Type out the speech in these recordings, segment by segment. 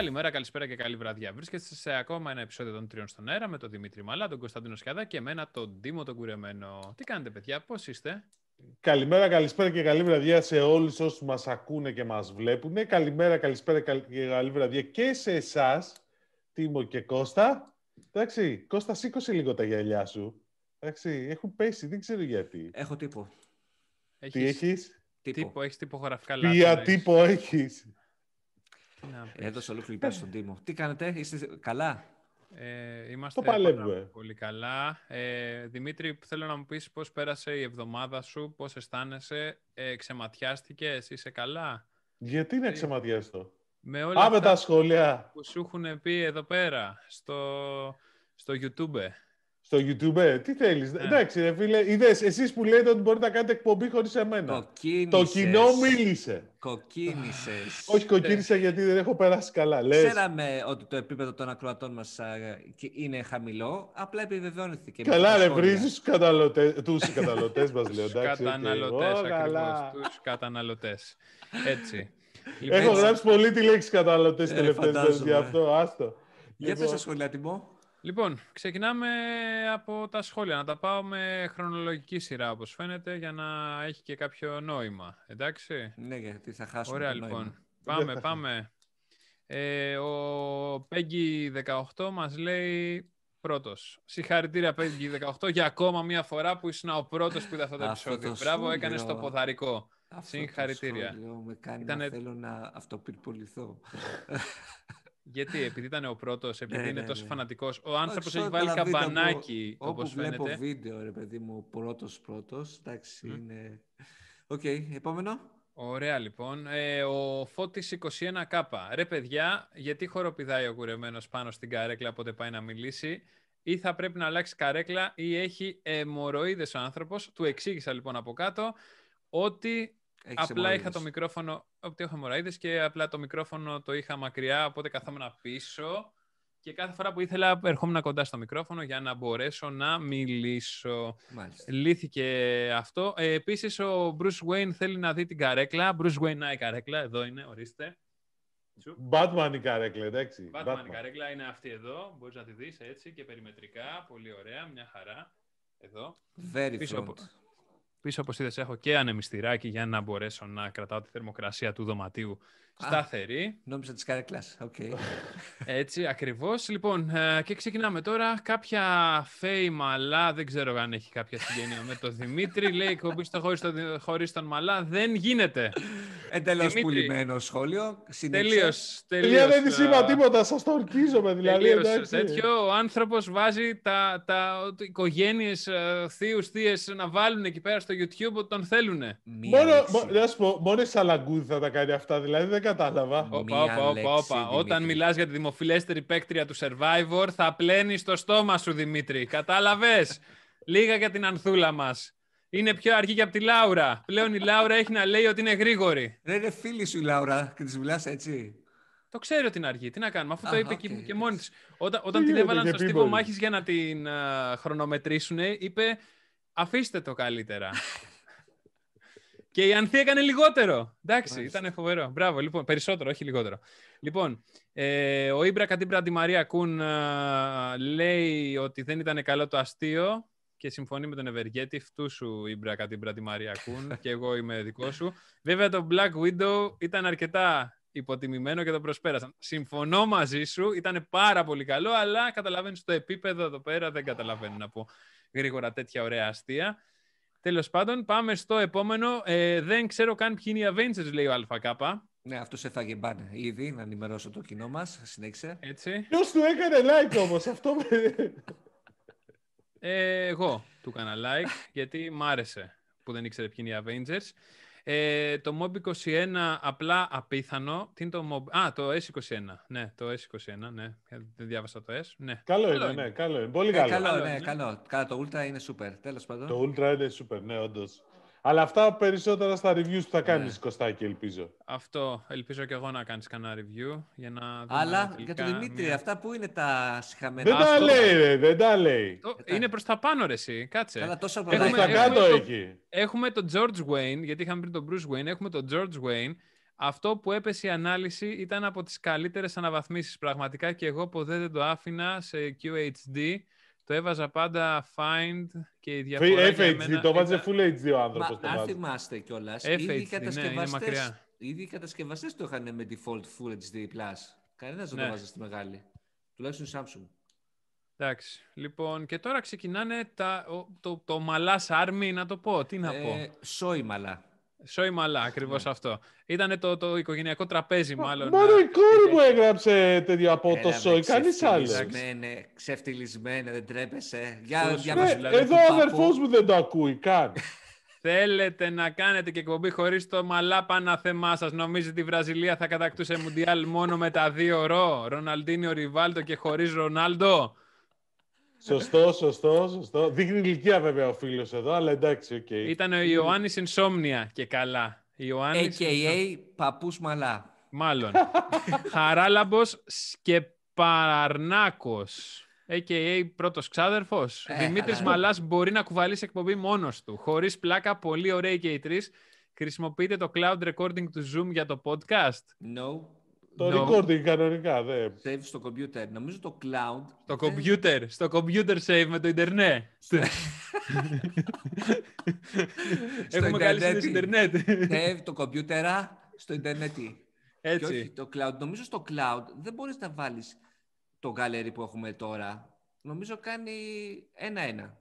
Καλημέρα, καλησπέρα και καλή βραδιά. Βρίσκεστε σε ακόμα ένα επεισόδιο των Τριών στον Αέρα με τον Δημήτρη Μαλά, τον Κωνσταντίνο Σκιαδά και εμένα τον Δήμο τον Κουρεμένο. Τι κάνετε, παιδιά, πώς είστε; Καλημέρα, καλησπέρα και καλή βραδιά σε όλους όσους μας ακούνε και μας βλέπουν. Καλημέρα, καλησπέρα και καλή βραδιά και σε εσάς, Τίμο και Κώστα. Εντάξει, Κώστα, σήκωσε λίγο τα γυαλιά σου. Εντάξει, έχουν πέσει, δεν ξέρω γιατί. Έχω τύπο. Τι έχεις; Τύπο, τύπο έχεις τυπογραφικά λάθη. Ποια τύπο έχεις; Έδωσε ολόκληρη στον Τίμο. Τι κάνετε, είστε καλά; Ε, είμαστε το παλεύουμε. πολύ καλά. Ε, Δημήτρη, θέλω να μου πεις πώς πέρασε η εβδομάδα σου, πώς αισθάνεσαι, ε, ξεματιάστηκες, είσαι καλά; Γιατί να ξεματιάστο. Με όλα Α, τα σχόλια. Που σου έχουν πει εδώ πέρα, στο, στο YouTube. Στο YouTube, ε, τι θέλεις. Ναι. Εντάξει, ρε φίλε, είδες, εσείς που λέτε ότι μπορείτε να κάνετε εκπομπή χωρίς εμένα. Κοκκίνησες. Το κοινό μίλησε. Κοκκίνησες. Όχι, κοκκίνησα γιατί δεν έχω περάσει καλά. Λες. Ξέραμε ότι το επίπεδο των ακροατών μας είναι χαμηλό, απλά επιβεβαιώνθηκε. Καλά, ρε, βρίζεις τους καταναλωτές μας, λέω. Τους καταναλωτές, ακριβώς. Τους καταναλωτές. Έτσι. Λοιπόν, Έχω γράψει πολύ τη λέξη καταναλωτές τελευταίες μέρες γι' αυτό. Άστο. Για πες σχολεία, Τιμό. Λοιπόν, ξεκινάμε από τα σχόλια. Να τα πάω με χρονολογική σειρά, όπως φαίνεται, για να έχει και κάποιο νόημα. Εντάξει; Ναι, γιατί θα χάσουμε Ωραία, το λοιπόν. Πάμε, πάμε. Ε, ο Πέγγι 18 μας λέει πρώτος. Συγχαρητήρια Πέγγι 18 για ακόμα μία φορά που ήσουν ο πρώτος που είδε αυτό το επεισόδιο. Μπράβο, έκανες το ποδαρικό. Αυτό Συγχαρητήρια. Το με κάνει Ήτανε... να θέλω να αυτοπυρποληθώ. Γιατί, επειδή ήταν ο πρώτος, επειδή ναι, είναι ναι, τόσο ναι. φανατικός. Ο άνθρωπος έχει βάλει καμπανάκι, όπως φαίνεται. Βλέπω βίντεο, ρε παιδί μου, πρώτος πρώτος. Εντάξει, mm. είναι. OK, okay, επόμενο. Ωραία, λοιπόν. Ε, ο Φώτης 21K. Ρε παιδιά, γιατί χοροπηδάει ο κουρεμένος πάνω στην καρέκλα όποτε πάει να μιλήσει; Ή θα πρέπει να αλλάξει καρέκλα ή έχει αιμορροίδες ο άνθρωπος; Του εξήγησα λοιπόν από κάτω ότι απλά είχα το μικρόφωνο, ότι έχω αιμορροίδες και απλά το μικρόφωνο το είχα μακριά, οπότε καθόμουν πίσω και κάθε φορά που ήθελα ερχόμουν κοντά στο μικρόφωνο για να μπορέσω να μιλήσω. Μάλιστα. Λύθηκε αυτό. Ε, επίσης ο Bruce Wayne θέλει να δει την καρέκλα. Bruce Wayne, να η καρέκλα, εδώ είναι, ορίστε. Batman η καρέκλα, εντάξει. Batman, Batman. η καρέκλα είναι αυτή εδώ. Μπορείς να τη δεις έτσι και περιμετρικά. Πολύ ωραία, μια χαρά. Εδώ. Very πίσω, Πίσω, όπως είδες, έχω και ανεμιστηράκι για να μπορέσω να κρατάω τη θερμοκρασία του δωματίου σταθερή. Νόμιζα της καρέκλας. Okay. Έτσι, ακριβώς. Λοιπόν, ε, και ξεκινάμε τώρα. Κάποια φέη μαλά, δεν ξέρω αν έχει κάποια συγγένεια με τον Δημήτρη. Λέει, κομπή στο χωρίς, τον, χωρίς τον μαλά, δεν γίνεται. Εντελώς πουλημένο σχόλιο. Τελείως. Τελείως. Δεν τη είπα τίποτα, σας το ορκίζομαι δηλαδή. Τελείως, τέτοιο. Ο άνθρωπος βάζει τα, τα οικογένειες, θείους, θείες να βάλουν εκεί πέρα στο YouTube ότι τον θέλουν. Μόνο, να σου πω, μόνος η Σαλαγκούδη θα τα κάνει αυτά, δηλαδή δεν κατάλαβα. Όπα, όπα, όπα. Όταν μιλάς για τη δημοφιλέστερη παίκτρια του Survivor, θα πλένεις το στόμα σου, Δημήτρη. Κατάλαβες; Λίγα για την ανθούλα μας είναι πιο αργή και από τη Λάουρα. Πλέον η Λάουρα έχει να λέει ότι είναι γρήγορη. Δεν είναι φίλη σου η Λάουρα και της μιλάς έτσι. Το ξέρει ότι είναι αργή. Τι να κάνουμε, αφού το είπε okay. και, μόνη της. Όταν, όταν την έβαλαν στο στίβο μάχης για να την uh, χρονομετρήσουν, είπε αφήστε το καλύτερα. και η Ανθή έκανε λιγότερο. Εντάξει, ήταν φοβερό. Μπράβο, λοιπόν, περισσότερο, όχι λιγότερο. Λοιπόν, ε, ο Ήμπρα Κατήμπρα Μαρία Κούν uh, λέει ότι δεν ήταν καλό το αστείο και συμφωνεί με τον Ευεργέτη. Φτού σου η μπρακα την Μαρία Κούν και εγώ είμαι δικό σου. Βέβαια το Black Widow ήταν αρκετά υποτιμημένο και το προσπέρασαν. Συμφωνώ μαζί σου, ήταν πάρα πολύ καλό, αλλά καταλαβαίνεις το επίπεδο εδώ πέρα δεν καταλαβαίνω να πω γρήγορα τέτοια ωραία αστεία. Τέλος πάντων, πάμε στο επόμενο. Ε, δεν ξέρω καν ποιοι είναι οι Avengers, λέει ο ΑΚ. Ναι, αυτός έφαγε μπάνε ήδη, να ενημερώσω το κοινό μας. Συνέχισε. Έτσι. Ποιος του έκανε like όμως, αυτό. Ε, εγώ του έκανα like γιατί μ' άρεσε που δεν ήξερε ποιοι είναι οι Avengers. Ε, το Mob 21 απλά απίθανο. Τι είναι το Mob... Α, το S21. Ναι, το S21, ναι. Δεν διάβασα το S. Ναι. Καλό, καλό είναι, ναι, καλό είναι. Πολύ ε, καλό. καλό, ναι, καλό. καλό. Το Ultra είναι super, τέλος πάντων. Το Ultra είναι super, ναι, όντως. Αλλά αυτά περισσότερα στα reviews που θα κάνεις, ναι. Κωστάκη, ελπίζω. Αυτό. Ελπίζω και εγώ να κάνεις κανένα review για να δούμε Αλλά για τον Δημήτρη, αυτά που είναι τα συχαμένα. Δεν τα λέει, ρε, δεν τα λέει. Το... Είναι προς τα πάνω, ρε, εσύ. Κάτσε. Αλλά τόσα έχουμε, έχουμε, κάτω το, έχει. Έχουμε τον George Wayne, γιατί είχαμε πριν τον Bruce Wayne, έχουμε τον George Wayne, Αυτό που έπεσε η ανάλυση ήταν από τις καλύτερες αναβαθμίσεις. Πραγματικά και εγώ ποτέ δεν το άφηνα σε QHD. Το έβαζα πάντα find και η διαφορά FHD, το βάζε full HD ο άνθρωπος. Μα, αν θυμάστε κιόλας, FHD, ήδη οι ναι, κατασκευαστές, είναι μακριά. ήδη οι κατασκευαστές το είχαν με default Full HD+. Κανένας δεν Ναι. το βάζει στη μεγάλη. Τουλάχιστον η Samsung. Εντάξει. Λοιπόν, και τώρα ξεκινάνε τα, ο- το, το μαλάς άρμι, να το πω. Τι να πω. Ε, σόιμαλα. Σόι μαλά, ακριβώς αυτό. Ήτανε το, το οικογενειακό τραπέζι, μάλλον. Μόνο ε, η κόρη μου έγραψε τέτοιο από το Έλα, σόι, βρε, κανείς άλλος. ξεφτυλισμένε, Ξεφτυλισμένε, δεν τρέπεσαι. Για Πώς, διάβασε Ναι, δηλαδή, εδώ του ο παππού. αδερφός μου δεν το ακούει καν. Θέλετε να κάνετε και εκπομπή χωρίς το Μαλά, πανάθεμά σας. Νομίζετε η Βραζιλία θα κατακτούσε Μουντιάλ μόνο με τα δύο ρο. Ροναλντίνιο Ριβάλτο και χωρίς Ρονάλντο. Σωστό, σωστό, σωστό. Δείχνει ηλικία βέβαια ο φίλος εδώ, αλλά εντάξει, οκ. Ήταν ο Ιωάννης Insomnia και καλά. Ιωάννης AKA παππούς Μαλά. Μάλλον. Χαράλαμπος Σκεπαρνάκος. A.K.A. πρώτος ξάδερφος. Ε, Δημήτρης χαλαρά. Μαλάς μπορεί να κουβαλήσει εκπομπή μόνος του. Χωρίς πλάκα, πολύ ωραίοι και οι τρεις. Χρησιμοποιείτε το cloud recording του Zoom για το podcast. No. Το No. recording κανονικά, δε. Save στο computer. Νομίζω το cloud. Το δεν- computer, στο computer save με το ίντερνετ. Έχουμε καλή σύνδεση ίντερνετ. Save το computer στο ίντερνετ. Και όχι Έτσι. το cloud. Νομίζω στο cloud δεν μπορείς να βάλεις το gallery που έχουμε τώρα. Νομίζω κάνει ένα-ένα.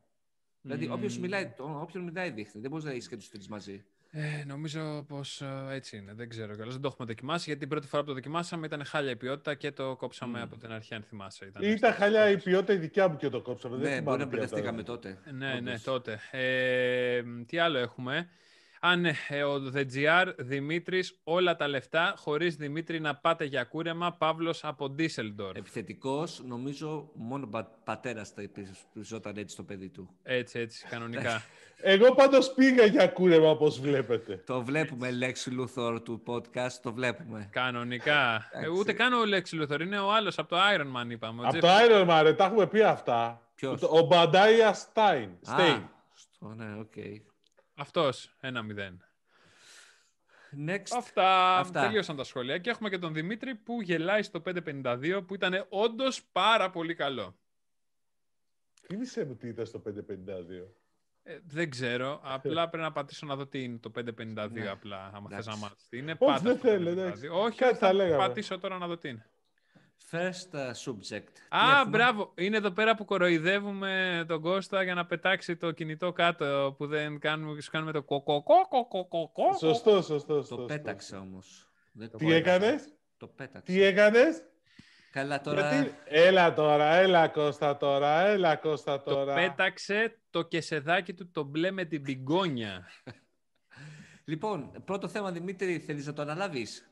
Δηλαδή, Μμμ. όποιος μιλάει, το- όποιον μιλάει δείχνει. Δεν μπορείς να έχεις και τους τρεις μαζί. Ε, νομίζω πως ε, έτσι είναι. Δεν ξέρω κιόλας. Δεν το έχουμε δοκιμάσει γιατί την πρώτη φορά που το δοκιμάσαμε ήταν χάλια η ποιότητα και το κόψαμε Μμ. από την αρχή, αν θυμάσαι. Ήταν Ήταν στο- χάλια η ποιότητα η δικιά μου και το κόψαμε. δεν Ναι, θυμάμαι μπορεί να ποια μπερδευτήκαμε ήταν. τότε. Ναι, ναι, Όντως. τότε. Ε, τι άλλο έχουμε; Αν ε, ο The Δημήτρης, όλα τα λεφτά, χωρίς Δημήτρη να πάτε για κούρεμα, Παύλος από Ντίσελντορφ. Επιθετικός, νομίζω μόνο πα, πατέρας θα υπηρεζόταν έτσι το παιδί του. Έτσι, έτσι, κανονικά. Εγώ πάντως πήγα για κούρεμα, όπως βλέπετε. Το βλέπουμε, Lex Luthor του podcast, το βλέπουμε. κανονικά. Ε, Εντάξει. ούτε καν ο Λέξ Λουθορ, είναι ο άλλος από το Iron Man, είπαμε. ο Από Jeff- το Iron Man, ρε, τα έχουμε πει αυτά. Ποιος; Ο Μπαντάια Στάιν. Στέιν. Α, στο, ναι, οκ. Αυτός, ένα μηδέν. Next. Αυτά, Αυτά. τελείωσαν τα σχόλια. Και έχουμε και τον Δημήτρη που γελάει στο 552 που ήταν όντως πάρα πολύ καλό. Θύμησε μου τι ήταν στο 552. Ε, δεν ξέρω. Απλά πρέπει να πατήσω να δω τι είναι το 552 Ναι. απλά, άμα θες Εντάξει. να μάθεις τι είναι. Όχι, πάτας δεν στο θέλω, 552. εντάξει. Όχι, Κάτι όχι, θα θα λέγαμε. πατήσω τώρα να δω τι είναι. First uh, subject. Τι Α, έχουμε; μπράβο. Είναι εδώ πέρα που κοροϊδεύουμε τον Κώστα για να πετάξει το κινητό κάτω που δεν κάνουμε, σου κάνουμε το κοκοκοκοκοκοκο. Σωστό, σωστό. Το σωστό. πέταξε όμως. Δεν το Τι πέταξε. έκανες; Το πέταξε. Τι έκανες; Καλά τώρα. Γιατί... Έλα τώρα, έλα Κώστα τώρα, έλα Κώστα Το τώρα. πέταξε το κεσεδάκι του το μπλε με την πιγκόνια. Λοιπόν, πρώτο θέμα, Δημήτρη, θέλεις να το αναλάβεις;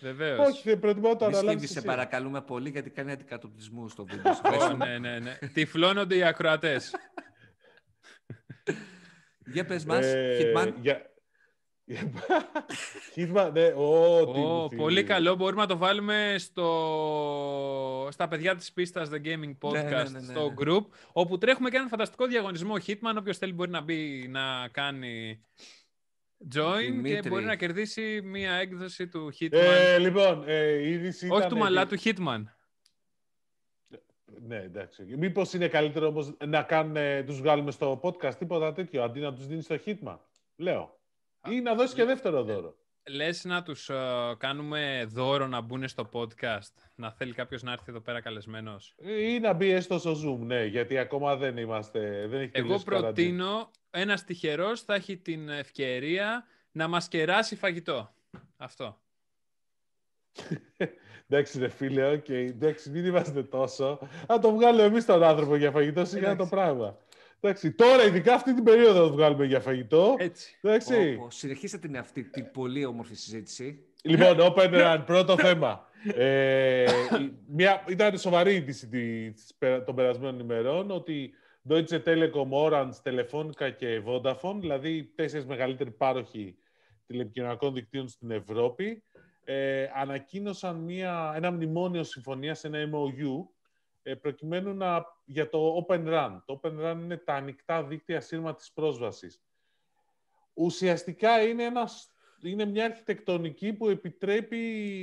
Βεβαίως. Όχι, δεν προτιμώ να το Μη αναλάβεις σκύβεις, σε εσύ. παρακαλούμε πολύ, γιατί κάνει αντικατοπτρισμού στο βίντεο. σου. Ω, ναι, ναι, ναι. Τυφλώνονται οι ακροατές. Για πες μας, Ε, Hitman. για- Hitman, ναι, ω, τι μου πολύ θυμίζει. καλό. Μπορούμε να το βάλουμε στο... στα παιδιά της πίστας The Gaming Podcast, Ναι, ναι, ναι, ναι, στο ναι. group, όπου τρέχουμε και έναν φανταστικό διαγωνισμό Hitman. Όποιος θέλει μπορεί να μπει να κάνει join και Δημήτρη. μπορεί να κερδίσει μία έκδοση του Hitman. Ε, λοιπόν, ε, η είδηση Όχι ήταν του μαλά, ότι- του Hitman. Ναι, εντάξει. Μήπως είναι καλύτερο όμως να κάνουν, ε, τους βγάλουμε στο podcast τίποτα τέτοιο, αντί να τους δίνεις στο Hitman. Λέω. Ή να δώσεις και δεύτερο δώρο. Λες να τους ε, κάνουμε δώρο να μπουν στο podcast, να θέλει κάποιος να έρθει εδώ πέρα καλεσμένος; Ή να μπει έστω στο Zoom, ναι, γιατί ακόμα δεν είμαστε, δεν έχει Εγώ τελειώσει η καραντίνα. προτείνω ένας τυχερός θα έχει την ευκαιρία να μας κεράσει φαγητό. Αυτό. Εντάξει, ρε φίλε, οκ. Εντάξει, μην είμαστε τόσο. Να το βγάλουμε εμείς τον άνθρωπο για φαγητό, σιγά το Εντάξει. πράγμα. Εντάξει, τώρα, ειδικά αυτή την περίοδο, θα το βγάλουμε για φαγητό. Έτσι. Εντάξει. Πω, πω, Συνεχίστε την αυτή την πολύ όμορφη συζήτηση. Λοιπόν, Open Run, πρώτο θέμα. Ε, η- μια, ήταν σοβαρή είδηση της- περα- των περασμένων ημερών ότι Deutsche Telekom, Orange, Telefonica και Vodafone, δηλαδή οι τέσσερις μεγαλύτεροι πάροχοι τηλεπικοινωνιακών δικτύων στην Ευρώπη, ε, ανακοίνωσαν μια, ένα μνημόνιο συμφωνίας, ένα MOU, ε, προκειμένου να, για το Open Run. Το Open Run είναι τα ανοιχτά δίκτυα σύρματης πρόσβασης. Ουσιαστικά είναι ένας είναι μια αρχιτεκτονική που επιτρέπει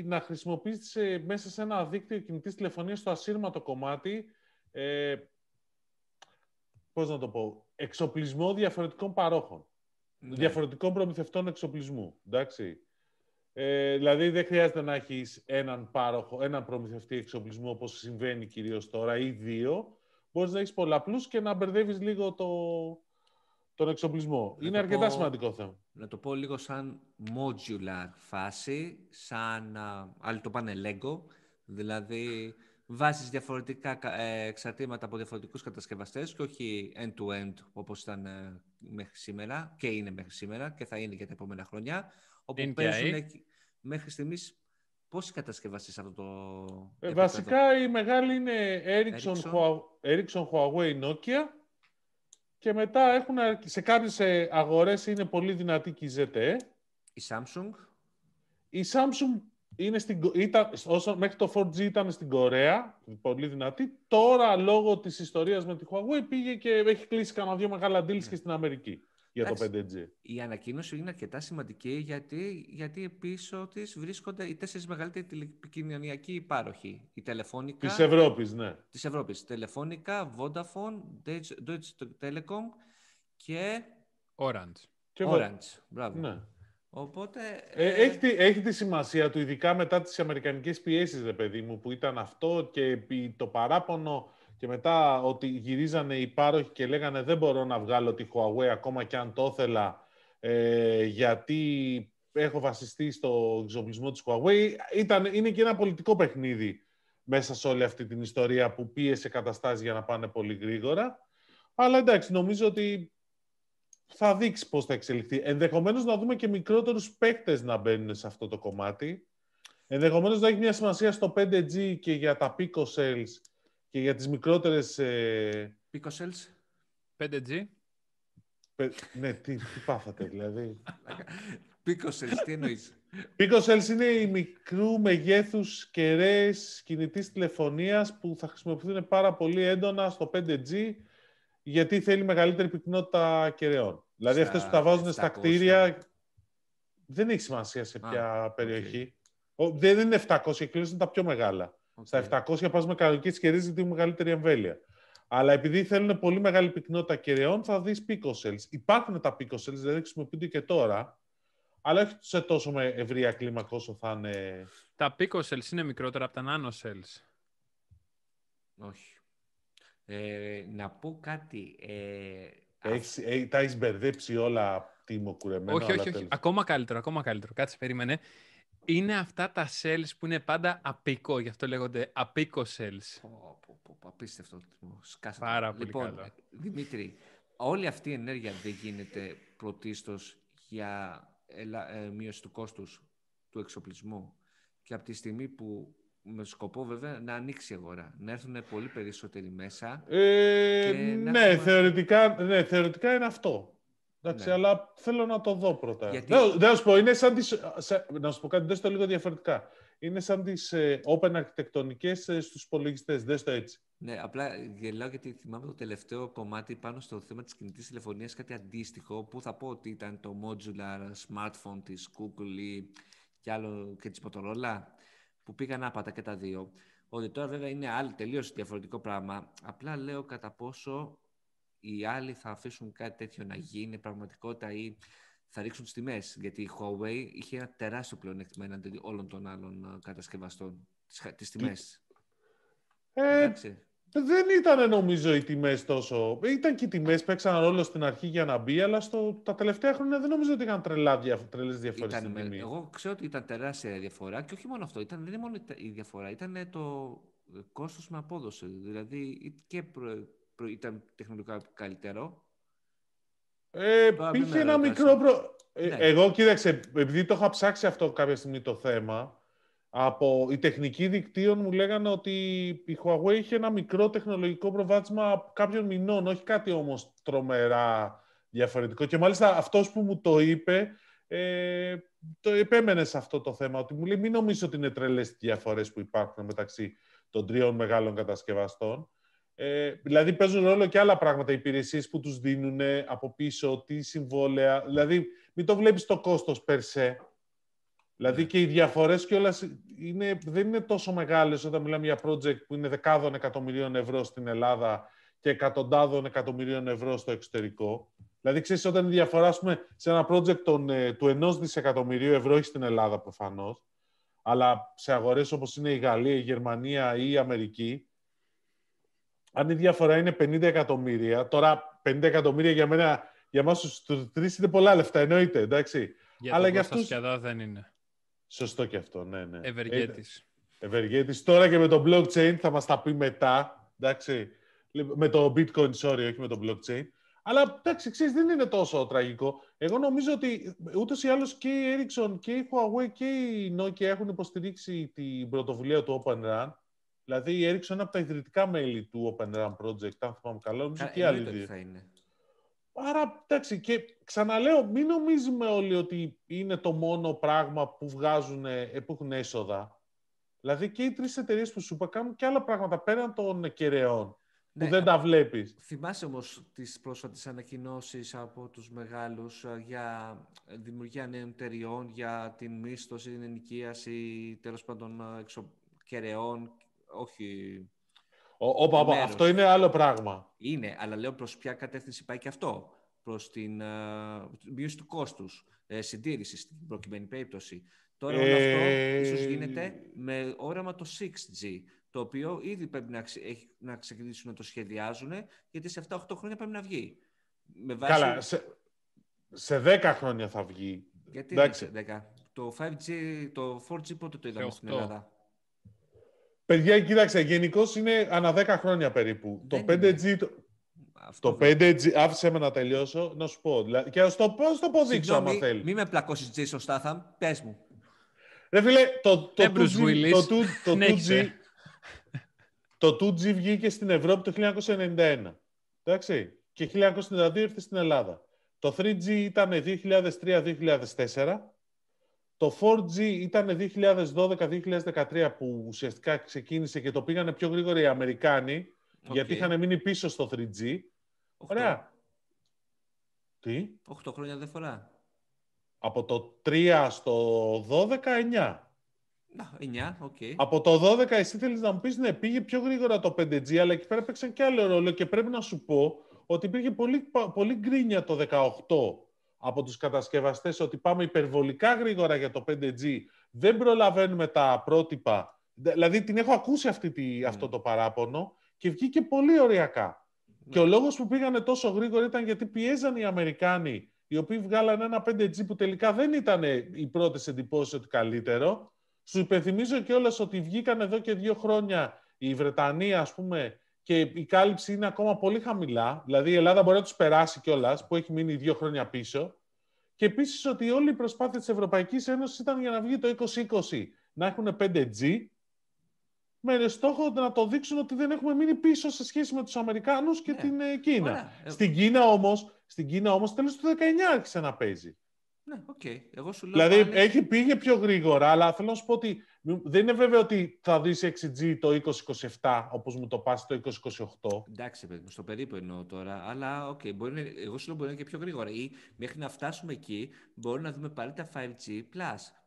να χρησιμοποιήσεις μέσα σε ένα δίκτυο κινητής τηλεφωνίας στο ασύρματο κομμάτι ε, πώς να το πω, εξοπλισμό διαφορετικών παρόχων. Ναι. Διαφορετικών προμηθευτών εξοπλισμού. Εντάξει. Ε, δηλαδή δεν χρειάζεται να έχεις έναν, πάροχο, έναν προμηθευτή εξοπλισμού όπως συμβαίνει κυρίως τώρα ή δύο. Μπορείς να έχεις πολλαπλούς και να μπερδεύεις λίγο το, τον εξοπλισμό. Είναι αρκετά σημαντικό θέμα. Να το πω λίγο σαν modular φάση, σαν, άλλοι το πάνε Lego, δηλαδή βάζεις διαφορετικά ε, εξαρτήματα από διαφορετικούς κατασκευαστές και όχι end-to-end όπως ήταν ε, μέχρι σήμερα και είναι μέχρι σήμερα και θα είναι και τα επόμενα χρόνια, όπου παίζουν μέχρι στιγμής Πόσοι κατασκευαστές αυτό το ε, Βασικά η μεγάλη είναι Ericsson, Ericsson. Ericsson, Huawei, Nokia και μετά έχουν, σε κάποιες αγορές είναι πολύ δυνατή και η ZTE. Η Samsung; Η Samsung είναι στην, ήταν, όσο, μέχρι το 4G ήταν στην Κορέα, πολύ δυνατή. Τώρα, λόγω της ιστορίας με τη Huawei, πήγε και έχει κλείσει κανένα δύο μεγάλα deals ναι. και στην Αμερική για το 5G. Η ανακοίνωση είναι αρκετά σημαντική γιατί, γιατί πίσω της βρίσκονται οι τέσσερις μεγαλύτεροι τηλεπικοινωνιακοί υπάροχοι. Η τηλεφώνικα. Της Ευρώπης, ναι. Της Ευρώπης. Τηλεφώνικα, Vodafone, Deutsche Telekom και. Orange. Και Orange. Μπράβο. Ναι. Οπότε, ε, ε... Έχει, τη, έχει τη σημασία του, ειδικά μετά τις αμερικανικές πιέσεις, ρε παιδί μου, που ήταν αυτό και το παράπονο και μετά ότι γυρίζανε οι πάροχοι και λέγανε δεν μπορώ να βγάλω τη Huawei ακόμα και αν το ήθελα ε, γιατί έχω βασιστεί στο εξοπλισμό της Huawei. Ήταν, είναι και ένα πολιτικό παιχνίδι μέσα σε όλη αυτή την ιστορία που πίεσε καταστάσεις για να πάνε πολύ γρήγορα. Αλλά εντάξει, νομίζω ότι θα δείξει πώς θα εξελιχθεί. Ενδεχομένως να δούμε και μικρότερους παίκτες να μπαίνουν σε αυτό το κομμάτι. Ενδεχομένως να έχει μια σημασία στο 5G και για τα pico cells και για τις μικρότερες... Ε... Picocells. 5G. Ναι, τι, τι πάθατε δηλαδή. Picocells, τι εννοείς; Picocells είναι οι μικρού μεγέθους κεραίες κινητής τηλεφωνίας που θα χρησιμοποιηθούν πάρα πολύ έντονα στο 5G γιατί θέλει μεγαλύτερη πυκνότητα κεραιών. Δηλαδή αυτές που τα βάζουν στα κτίρια δεν έχει σημασία σε ποια περιοχή. Δεν είναι 700 κιλό, είναι τα πιο μεγάλα. Στα 700 πας με κανονική κερδίζει γιατί μεγαλύτερη εμβέλεια. Αλλά επειδή θέλουν πολύ μεγάλη πυκνότητα κεραιών, θα δεις picoscells. Υπάρχουν τα picoscells, δηλαδή χρησιμοποιούνται και τώρα, αλλά όχι σε τόσο με ευρία κλίμακα όσο θα είναι... Τα picoscells είναι μικρότερα από τα nanocells. Όχι. Ε, να πω κάτι. Ε, Έχεις, ε, τα έχεις μπερδέψει όλα τιμοκουρεμένα. Όχι, όχι, όχι. Ακόμα καλύτερο, ακόμα καλύτερο. Κάτσε, περίμενε είναι αυτά τα cells που είναι πάντα απίκο, γι' αυτό λέγονται απίκο cells. Πω, πω, πω, απίστευτο. Σκάσα. Πάρα πολύ λοιπόν, καλό. Δημήτρη, όλη αυτή η ενέργεια δεν γίνεται πρωτίστως για ε, μείωση του κόστους του εξοπλισμού και από τη στιγμή που με σκοπό βέβαια να ανοίξει η αγορά, να έρθουν πολύ περισσότεροι μέσα. Ε, ναι, θεωρητικά, ναι, θεωρητικά είναι αυτό. Εντάξει, ναι. αλλά θέλω να το δω πρώτα. Γιατί... Δεν, δεν σου πω, είναι σαν τις, να σου πω κάτι, δες το λίγο διαφορετικά. Είναι σαν τις ε, open αρχιτεκτονικές ε, στους υπολογιστές. Δες το έτσι. Ναι, απλά γελάω γιατί θυμάμαι το τελευταίο κομμάτι πάνω στο θέμα της κινητής τηλεφωνίας, κάτι αντίστοιχο, που θα πω ότι ήταν το modular smartphone της Google ή και άλλο και της Motorola, που πήγαν άπατα και τα δύο. Ότι τώρα βέβαια είναι άλλο τελείως διαφορετικό πράγμα. Απλά λέω κατά πόσο οι άλλοι θα αφήσουν κάτι τέτοιο να γίνει πραγματικότητα ή θα ρίξουν τις τιμές. Γιατί η Huawei είχε ένα τεράστιο πλεονέκτημα έναντι όλων των άλλων ε, κατασκευαστών. Τις τιμές. Ε, δεν ήταν νομίζω οι τιμές τόσο. Ήταν και οι τιμές που παίξαν ρόλο στην αρχή για να μπει, αλλά στο, τα τελευταία χρόνια δεν νομίζω ότι είχαν τρελά τρελές διαφορές στην τιμή. Εγώ ξέρω ότι ήταν τεράστια διαφορά και όχι μόνο αυτό. Ήταν, δεν είναι μόνο η διαφορά, ήταν το κόστος με απόδοση. Δηλαδή και ήταν τεχνολογικά καλύτερο. Ε, πήγε ένα μικρό... Προ... Ε, ναι. Εγώ, κοίταξε, επειδή το είχα ψάξει αυτό κάποια στιγμή το θέμα, από οι τεχνικοί δικτύων μου λέγανε ότι η Huawei είχε ένα μικρό τεχνολογικό προβάδισμα κάποιων μηνών, όχι κάτι όμως τρομερά διαφορετικό. Και μάλιστα αυτός που μου το είπε, ε, το επέμενε σε αυτό το θέμα, ότι μου λέει μην νομίζω ότι είναι τρελές διαφορές που υπάρχουν μεταξύ των τριών μεγάλων κατασκευαστών. Ε, δηλαδή παίζουν ρόλο και άλλα πράγματα, οι υπηρεσίες που τους δίνουν από πίσω, τι συμβόλαια. Δηλαδή μην το βλέπεις το κόστος περσέ. Δηλαδή ναι. και οι διαφορές κιόλας είναι, δεν είναι τόσο μεγάλες όταν μιλάμε για project που είναι δεκάδων εκατομμυρίων ευρώ στην Ελλάδα και εκατοντάδων εκατομμυρίων ευρώ στο εξωτερικό. Δηλαδή, ξέρεις, όταν η διαφορά πούμε, σε ένα project των, ε, του ενός δισεκατομμυρίου ευρώ έχει στην Ελλάδα προφανώς, αλλά σε αγορές όπως είναι η Γαλλία, η Γερμανία ή η Αμερική, αν η διαφορά είναι 50 εκατομμύρια, τώρα 50 εκατομμύρια για μένα, για εμάς τους τρεις είναι πολλά λεφτά, εννοείται, εντάξει. Για αλλά για αυτούς... και εδώ δεν είναι. Σωστό και αυτό, ναι, ναι. Ευεργέτης. Ευεργέτης. Τώρα και με το blockchain θα μας τα πει μετά, εντάξει. Με το bitcoin, sorry, όχι με το blockchain. Αλλά εντάξει, ξέρεις, δεν είναι τόσο τραγικό. Εγώ νομίζω ότι ούτως ή άλλως και η Ericsson και η Huawei και η Nokia έχουν υποστηρίξει την πρωτοβουλία του Open Run. Δηλαδή η Ericsson είναι από τα ιδρυτικά μέλη του Open Run Project, αν θυμάμαι καλά. Νομίζω και άλλοι δύο. Θα είναι. Άρα, εντάξει, και ξαναλέω, μην νομίζουμε όλοι ότι είναι το μόνο πράγμα που βγάζουν, που έχουν έσοδα. Δηλαδή και οι τρεις εταιρείες που σου είπα κάνουν και άλλα πράγματα πέραν των κεραιών που ναι, δεν τα βλέπεις. Θυμάσαι όμως τις πρόσφατες ανακοινώσεις από τους μεγάλους ε, για δημιουργία νέων εταιριών, για την μίσθωση, την ενοικίαση, τέλος πάντων ε, εξωκεραιών, όχι... Όπα, όπα, αυτό είναι άλλο πράγμα. Είναι, αλλά λέω προς ποια κατεύθυνση πάει και αυτό. Προς την uh, μείωση του κόστους, ε, συντήρησης στην προκειμένη περίπτωση. Τώρα όλο αυτό ίσως γίνεται με όραμα το 6G το οποίο ήδη πρέπει να, να ξεκινήσουν να το σχεδιάζουν, γιατί σε 7-8 χρόνια πρέπει να βγει. Με βάση... Καλά, σε, σε 10 χρόνια θα βγει. Γιατί Εντάξει. 10. Το 5G, το 4G πότε το είδαμε στην Ελλάδα; Παιδιά, κοίταξε, γενικώς είναι ανά 10 χρόνια περίπου. το 5G, το, το 5G, άφησε με να τελειώσω, να σου πω. Και να το, το αποδείξω, άμα θέλεις. Μην με πλακώσεις Jason Statham, πες μου. Ρε φίλε, το, το, 2G, το, το, το 2G, το 2G βγήκε στην Ευρώπη το 1991. Εντάξει. Και 1992 ήρθε στην Ελλάδα. Το 3G ήταν 2003-2004. Το 4G ήταν 2012-2013 που ουσιαστικά ξεκίνησε και το πήγανε πιο γρήγορα οι Αμερικάνοι γιατί είχαν μείνει πίσω στο 3G. Ωραία. Τι; 8 χρόνια δεν φορά. Από το 3 στο 12, 9. 9, okay. Από το 12 εσύ θέλεις να μου πεις ναι, πήγε πιο γρήγορα το 5G, αλλά εκεί πέρα παίξαν και άλλο ρόλο και πρέπει να σου πω ότι υπήρχε πολύ, πολύ γκρίνια το 18 από τους κατασκευαστές ότι πάμε υπερβολικά γρήγορα για το 5G, δεν προλαβαίνουμε τα πρότυπα. Δηλαδή την έχω ακούσει αυτή τη, αυτό το παράπονο και βγήκε πολύ ωριακά. Και ο λόγος που πήγανε τόσο γρήγορα ήταν γιατί πιέζαν οι Αμερικάνοι οι οποίοι βγάλανε ένα 5G που τελικά δεν ήταν οι πρώτες εντυπώσεις ότι καλύτερο σου υπενθυμίζω κιόλας ότι βγήκαν εδώ και δύο χρόνια η Βρετανία, ας πούμε, και η κάλυψη είναι ακόμα πολύ χαμηλά. Δηλαδή η Ελλάδα μπορεί να τους περάσει κιόλας, που έχει μείνει δύο χρόνια πίσω. Και επίσης ότι όλη η προσπάθεια της Ευρωπαϊκής Ένωσης ήταν για να βγει το 2020 να έχουν 5G, με στόχο να το δείξουν ότι δεν έχουμε μείνει πίσω σε σχέση με τους Αμερικάνους και ναι. την ε, Κίνα. Στην Κίνα όμως, στην Κίνα όμως τέλος του 19 άρχισε να παίζει. Ναι, OK. Okay. Εγώ σου λέω δηλαδή, πάλι... έχει πήγε πιο γρήγορα, αλλά θέλω να σου πω ότι δεν είναι βέβαιο ότι θα δεις 6G το 2027, όπως μου το πας το 2028. Εντάξει, παιδί στο περίπου εννοώ τώρα, αλλά OK, okay, μπορεί, εγώ σου λέω μπορεί να είναι και πιο γρήγορα. Ή μέχρι να φτάσουμε εκεί, μπορεί να δούμε πάλι τα 5G+.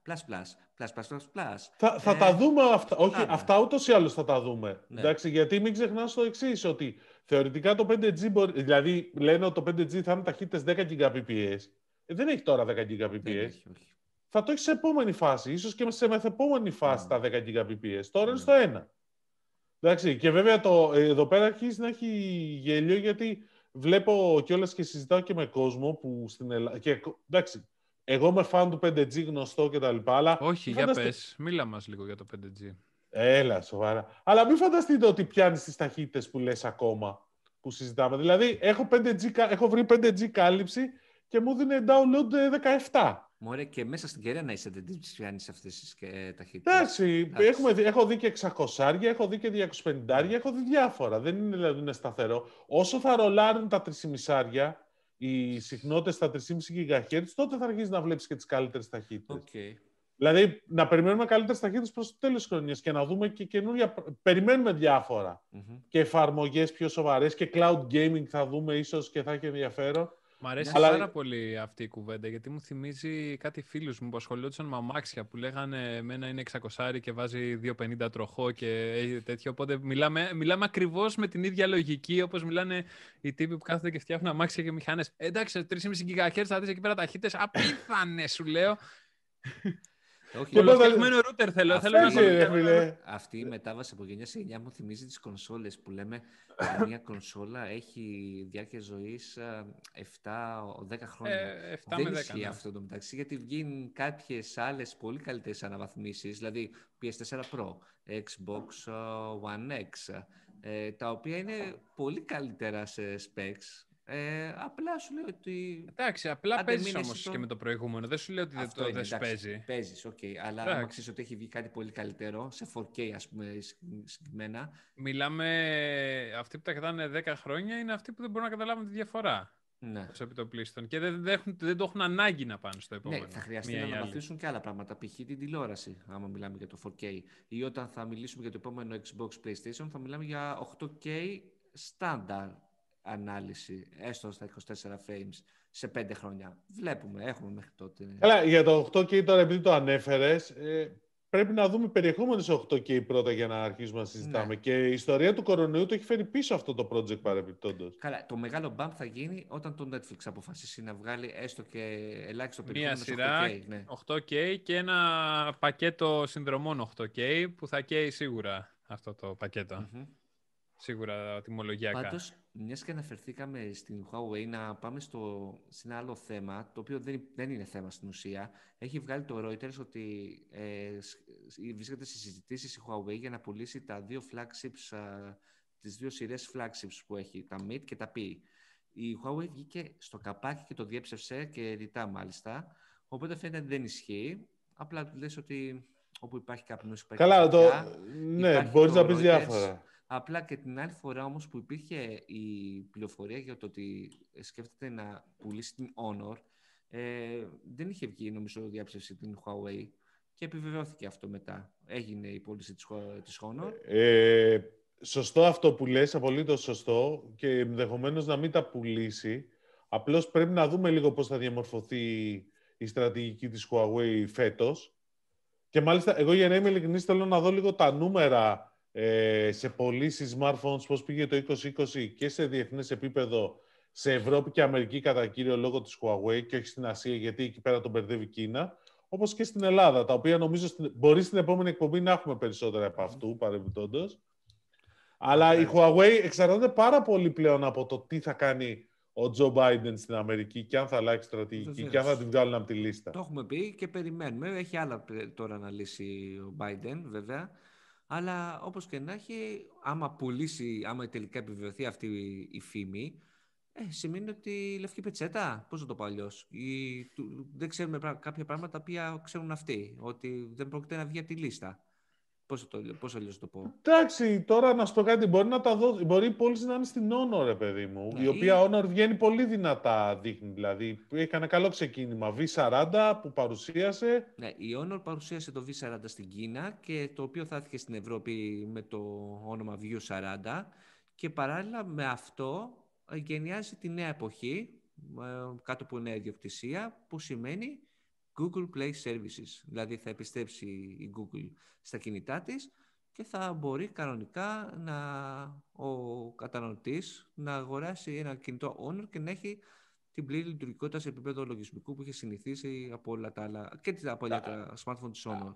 Plus, plus, plus, plus, plus, plus. Θα, θα ε, τα δούμε αυτά. Όχι, αυτά ούτως ή άλλως θα τα δούμε. Ναι. Εντάξει, γιατί μην ξεχνάς το εξής ότι θεωρητικά το 5G μπορεί, δηλαδή λένε ότι το 5G θα είναι ταχύτητες 10 Gbps. Ε, δεν έχει τώρα 10 Gbps. Θα το έχεις σε επόμενη φάση. ίσως και σε μεθεπόμενη φάση τα 10 Gbps. Τώρα είναι στο 1. Εντάξει, και βέβαια το, εδώ πέρα αρχίζει να έχει γέλιο γιατί βλέπω κιόλας και συζητάω και με κόσμο που στην Ελλάδα... Και, εντάξει, εγώ είμαι φαν του 5G γνωστό και τα λοιπά, αλλά... Όχι, για φανταστε... πες. Μίλα μας λίγο για το 5G. Έλα, σοβαρά. Αλλά μην φανταστείτε ότι πιάνεις τις ταχύτητες που λες ακόμα, που συζητάμε. Δηλαδή, έχω, 5G, έχω βρει 5G κάλυψη και μου δίνει download 17. Ε, Μωρέ, και μέσα στην κεραία να είσαι, δεν τις πιάνεις αυτές τις ε, ταχύτητες. Εντάξει, έχουμε, έχω δει και 600, έχω δει και 250, έχω δει διάφορα. Δεν είναι δηλαδή είναι σταθερό. Όσο θα ρολάρουν τα 3,5 οι συχνότητες στα 3,5 GHz, τότε θα αρχίσεις να βλέπεις και τις καλύτερες ταχύτητες. Okay. Δηλαδή, να περιμένουμε καλύτερες ταχύτητες προς το τέλος της χρονιάς και να δούμε και καινούργια. Περιμένουμε Και εφαρμογές πιο σοβαρές και cloud gaming θα δούμε ίσως και θα έχει ενδιαφέρον. Μ' αρέσει Αλλά... πάρα πολύ αυτή η κουβέντα γιατί μου θυμίζει κάτι φίλους μου που ασχολούνταν με αμάξια που λέγανε Εμένα είναι 600 και βάζει 250 τροχό και τέτοιο. Οπότε μιλάμε, μιλάμε ακριβώς με την ίδια λογική όπως μιλάνε οι τύποι που κάθονται και φτιάχνουν αμάξια και μηχανές. Εντάξει, 3,5 GHz θα δεις εκεί πέρα ταχύτητε. Απίθανες σου λέω. Όχι, φτιαγμένο ρούτερ θέλω. θέλω να Αυτή η μετάβαση από γενιάς σε γενιά μου θυμίζει τις κονσόλες που λέμε μια κονσόλα έχει διάρκεια ζωής 7-10 χρόνια. Ε, 7 Δεν ισχύει ναι. αυτό το μεταξύ, γιατί βγαίνουν κάποιες άλλες πολύ καλύτερες αναβαθμίσεις, δηλαδή PS4 Pro, Xbox One X, ε, τα οποία είναι πολύ καλύτερα σε specs ε, απλά σου λέω ότι. Εντάξει, απλά παίζεις όμως και με το προηγούμενο. Δεν σου λέω ότι Αυτό δεν, είναι, δεν παίζει. Παίζεις, OK. Okay. Αλλά αν ξέρεις ότι έχει βγει κάτι πολύ καλύτερο, σε 4K ας πούμε συγκεκριμένα. Μιλάμε. Αυτοί που τα κρατάνε 10 χρόνια είναι αυτοί που δεν μπορούν να καταλάβουν τη διαφορά. Ναι. Στο επί το πλείστον. Και δεν, δεν, δεν, το έχουν ανάγκη να πάνε στο επόμενο. Ναι, θα χρειαστεί να αναβαθμίσουν και άλλα πράγματα. Π.χ. την τηλεόραση, άμα μιλάμε για το 4K. Ή όταν θα μιλήσουμε για το επόμενο Xbox PlayStation, θα μιλάμε για 8K standard ανάλυση, έστω στα 24 frames, σε 5 χρόνια. Βλέπουμε, έχουμε μέχρι τότε. Καλά, για το 8K τώρα, επειδή το ανέφερες, ε, πρέπει να δούμε περιεχόμενο σε 8K πρώτα για να αρχίσουμε να συζητάμε. Ναι. Και η ιστορία του κορονοϊού το έχει φέρει πίσω αυτό το project παρεμπιπτόντως. Καλά, το μεγάλο bump θα γίνει όταν το Netflix αποφασίσει να βγάλει έστω και ελάχιστο περιεχόμενο Μία σειρά 8K, ναι. 8K και ένα πακέτο συνδρομών 8K που θα καίει σίγουρα αυτό το πακετο Σίγουρα τιμολογιακά. Πάντως, μιας και αναφερθήκαμε στην Huawei, να πάμε στο, σε ένα άλλο θέμα, το οποίο δεν, δεν είναι θέμα στην ουσία. Έχει βγάλει το Reuters ότι ε, βρίσκεται σε συζητήσεις η Huawei για να πουλήσει τα δύο flagships, α, τις δύο σειρές flagships που έχει, τα Mate και τα P. Η Huawei βγήκε στο καπάκι και το διέψευσε και ρητά μάλιστα, οπότε φαίνεται ότι δεν ισχύει. Απλά του λες ότι όπου υπάρχει κάποιος που Καλά, το... ναι, μπορείς να πεις διάφορα. Απλά και την άλλη φορά όμως που υπήρχε η πληροφορία για το ότι σκέφτεται να πουλήσει την Honor, ε, δεν είχε βγει νομίζω διάψευση την Huawei και επιβεβαιώθηκε αυτό μετά. Έγινε η πώληση της, της Honor. Ε, σωστό αυτό που λες, απολύτως σωστό και ενδεχομένως να μην τα πουλήσει. Απλώς πρέπει να δούμε λίγο πώς θα διαμορφωθεί η στρατηγική της Huawei φέτος. Και μάλιστα, εγώ για να είμαι ειλικρινής, θέλω να δω λίγο τα νούμερα ε, σε πωλήσει smartphones, πώς πήγε το 2020 και σε διεθνές επίπεδο σε Ευρώπη και Αμερική κατά κύριο λόγο της Huawei και όχι στην Ασία γιατί εκεί πέρα τον μπερδεύει η Κίνα, όπως και στην Ελλάδα, τα οποία νομίζω στην, μπορεί στην επόμενη εκπομπή να έχουμε περισσότερα από αυτού παρεμπιπτόντως. Αλλά η Huawei εξαρτάται πάρα πολύ πλέον από το τι θα κάνει ο Τζο Biden στην Αμερική και αν θα αλλάξει στρατηγική και αν θα την βγάλουν από τη λίστα. Το έχουμε πει και περιμένουμε. Έχει άλλα τώρα να λύσει ο Biden βέβαια. Αλλά όπως και να έχει, άμα πουλήσει, άμα τελικά επιβεβαιωθεί αυτή η φήμη, ε, σημαίνει ότι η λευκή πετσέτα, πώς θα το πω αλλιώς, δεν ξέρουμε κάποια πράγματα που ξέρουν αυτοί, ότι δεν πρόκειται να βγει από τη λίστα. Πώς, το, πώς αλλιώς το πω; Εντάξει, τώρα να σου πω κάτι. Μπορεί, να τα δω, μπορεί η πώληση να είναι στην Honor, ρε παιδί μου. Ναι, η οποία ή... Honor βγαίνει πολύ δυνατά, δείχνει. Δηλαδή, έκανε καλό ξεκίνημα. V40 που παρουσίασε. Ναι, η Honor παρουσίασε το V40 στην Κίνα και το οποίο θα έρθει στην Ευρώπη με το όνομα V40. Και παράλληλα με αυτό ε, γενιάζει τη νέα εποχή, ε, κάτω από νέα ιδιοκτησία, που σημαίνει Google Play Services. Δηλαδή θα επιστρέψει η Google στα κινητά της και θα μπορεί κανονικά να, ο καταναλωτής να αγοράσει ένα κινητό Honor και να έχει την πλήρη λειτουργικότητα σε επίπεδο λογισμικού που είχε συνηθίσει από όλα τα άλλα και από όλα τα smartphone της Honor.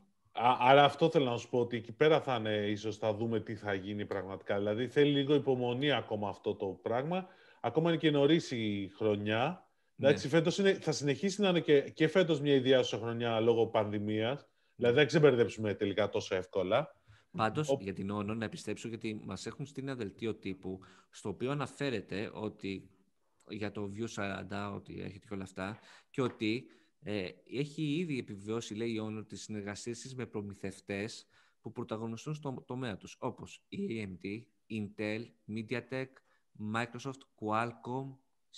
Άρα αυτό θέλω να σου πω ότι εκεί πέρα θα είναι ίσως θα δούμε τι θα γίνει πραγματικά. Δηλαδή θέλει λίγο υπομονή ακόμα αυτό το πράγμα. Ακόμα είναι και νωρίς η χρονιά. Εντάξει, ναι. φέτος είναι, θα συνεχίσει να είναι και, και φέτος μια ιδιάζουσα χρονιά λόγω πανδημίας. Δηλαδή δεν ξεμπερδέψουμε τελικά τόσο εύκολα. Πάντως, Ο... για την Όνο, να επιστρέψω, γιατί μας έχουν στείλει ένα δελτίο τύπου, στο οποίο αναφέρεται ότι για το View 40, ότι έχετε και όλα αυτά, και ότι ε, έχει ήδη επιβεβαιώσει, λέει η Όνο, τις συνεργασίες της με προμηθευτές που πρωταγωνιστούν στο τομέα τους, όπως η AMD, Intel, MediaTek, Microsoft, Qualcomm,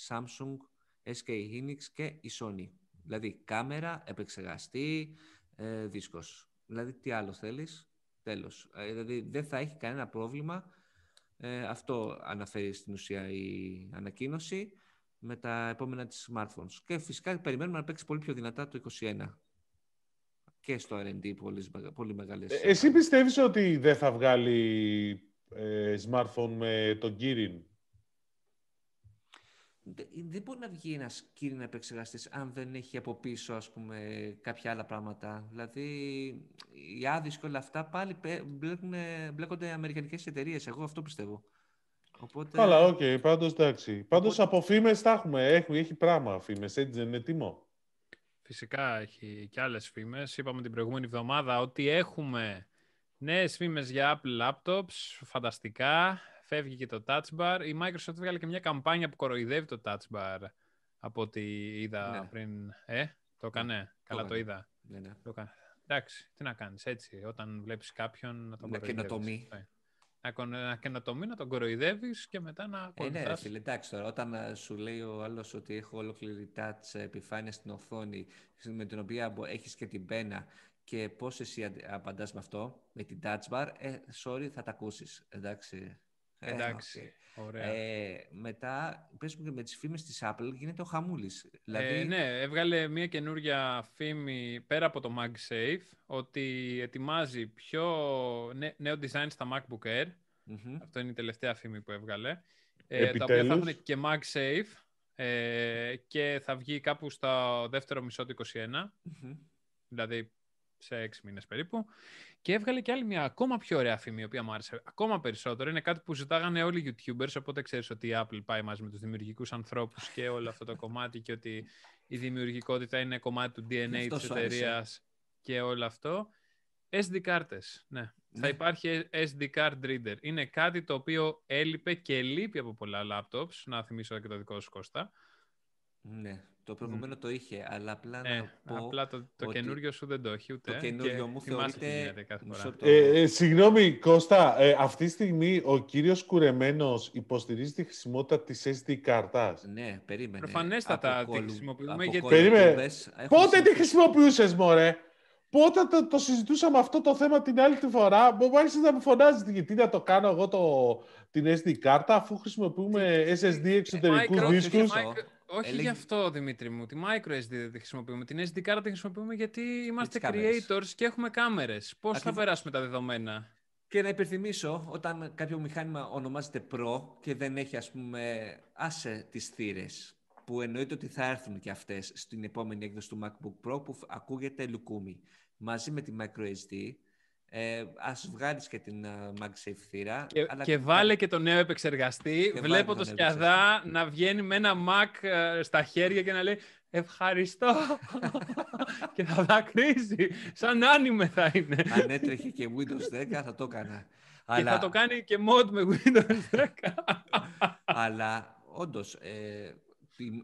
Samsung, SK Hynix και η Sony. Δηλαδή κάμερα, επεξεργαστή, ε, δίσκος. Δηλαδή, τι άλλο θέλεις, τέλος. Ε, δηλαδή, δεν θα έχει κανένα πρόβλημα. Ε, αυτό αναφέρει στην ουσία η ανακοίνωση με τα επόμενα της smartphones. Και φυσικά περιμένουμε να παίξει πολύ πιο δυνατά το 2021 και στο R&D πολύ, πολύ μεγάλες... Ε, εσύ πιστεύεις ότι δεν θα βγάλει ε, smartphone με τον Kirin? Δεν μπορεί να βγει ένας Kirin επεξεργαστή αν δεν έχει από πίσω ας πούμε, κάποια άλλα πράγματα. Δηλαδή, οι άδειες και όλα αυτά πάλι μπλέκουν, μπλέκονται αμερικανικές εταιρείες. Εγώ αυτό πιστεύω. Οπότε... Καλά, OK, okay, πάντως εντάξει. Πάντως από φήμες τα έχουμε. Έχει, έχει πράγμα φήμες, έτσι δεν είναι έτοιμο. Φυσικά έχει και άλλες φήμες. Είπαμε την προηγούμενη εβδομάδα ότι έχουμε νέες φήμες για Apple Laptops, φανταστικά. Φεύγει και το Touch Bar. Η Microsoft βγάλε και μια καμπάνια που κοροϊδεύει το Touch Bar από ό,τι είδα ναι. πριν. Ε, το έκανε. Ναι, Καλά το, είδα. Ναι, ναι. Το Εντάξει, τι να κάνεις έτσι, όταν βλέπεις κάποιον να τον ναι, κοροϊδεύεις να καινοτομεί, να τον κοροϊδεύεις και μετά να ε, ναι, φίλε, εντάξει τώρα, όταν ε, σου λέει ο άλλος ότι έχω ολόκληρη touch επιφάνεια στην οθόνη με την οποία έχεις και την πένα και πώς εσύ απαντάς με αυτό, με την touch bar, ε, sorry, θα τα ακούσεις. Εντάξει. Ε, εντάξει. Ωραία. Ε, μετά, πες μου και με τις φήμες της Apple, γίνεται ο χαμούλης. Δηλαδή... Ε, ναι, έβγαλε μια καινούρια φήμη πέρα από το MagSafe, ότι ετοιμάζει πιο νέο design στα MacBook Air. Αυτό είναι η τελευταία φήμη που έβγαλε. Ε, τα οποία θα έχουν και MagSafe ε, και θα βγει κάπου στο δεύτερο μισό του 2021. Δηλαδή σε έξι μήνες περίπου. Και έβγαλε και άλλη μια ακόμα πιο ωραία φήμη, η οποία μου άρεσε ακόμα περισσότερο. Είναι κάτι που ζητάγανε όλοι οι YouTubers, οπότε ξέρεις ότι η Apple πάει μαζί με τους δημιουργικούς ανθρώπους και όλο αυτό το κομμάτι και ότι η δημιουργικότητα είναι κομμάτι του DNA της εταιρείας και όλο αυτό. SD κάρτες, ναι. Θα ναι. υπάρχει SD card reader. Είναι κάτι το οποίο έλειπε και λείπει από πολλά laptops, να θυμίσω και το δικό σου Κώστα. Ναι. Το προηγούμενο το είχε, αλλά απλά να ε, πω Απλά το, το καινούριο σου δεν το έχει ούτε. Το καινούριο μου θεωρείται... Ε, ε, συγγνώμη, Κώστα, ε, αυτή τη στιγμή ο κύριος Κουρεμένος υποστηρίζει τη χρησιμότητα της SD κάρτας. Ναι, περίμενε. Προφανέστατα τη χρησιμοποιούμε. Γιατί... Περίμενε. Πότε τη χρησιμοποιούσες, μωρέ; Πότε το, το συζητούσαμε αυτό το θέμα την άλλη τη φορά, μου άρχισε να μου φωνάζει γιατί να το κάνω εγώ το, την SD κάρτα αφού χρησιμοποιούμε SSD εξωτερικούς δίσκους. Όχι Έλεγε... γι' αυτό, Δημήτρη μου. Τη micro SD δεν τη χρησιμοποιούμε. Την SD card τη χρησιμοποιούμε γιατί είμαστε creators και έχουμε κάμερες. Πώς θα περάσουμε τα δεδομένα; Και να υπενθυμίσω, όταν κάποιο μηχάνημα ονομάζεται Pro και δεν έχει, ας πούμε, άσε τις θύρες, που εννοείται ότι θα έρθουν και αυτές στην επόμενη έκδοση του MacBook Pro, που ακούγεται λουκούμι. Μαζί με τη microSD, ε, ας βγάλεις και την uh, MagSafe θύρα. Και, αλλά... και βάλε και το νέο επεξεργαστή. Βλέπω το σκιαδά να βγαίνει με ένα Mac ε, στα χέρια και να λέει ευχαριστώ και θα δακρύζει. Σαν άνιμε θα είναι. Αν έτρεχε και Windows 10 θα το έκανα. Και θα το κάνει και mod με Windows 10. αλλά όντως, ε,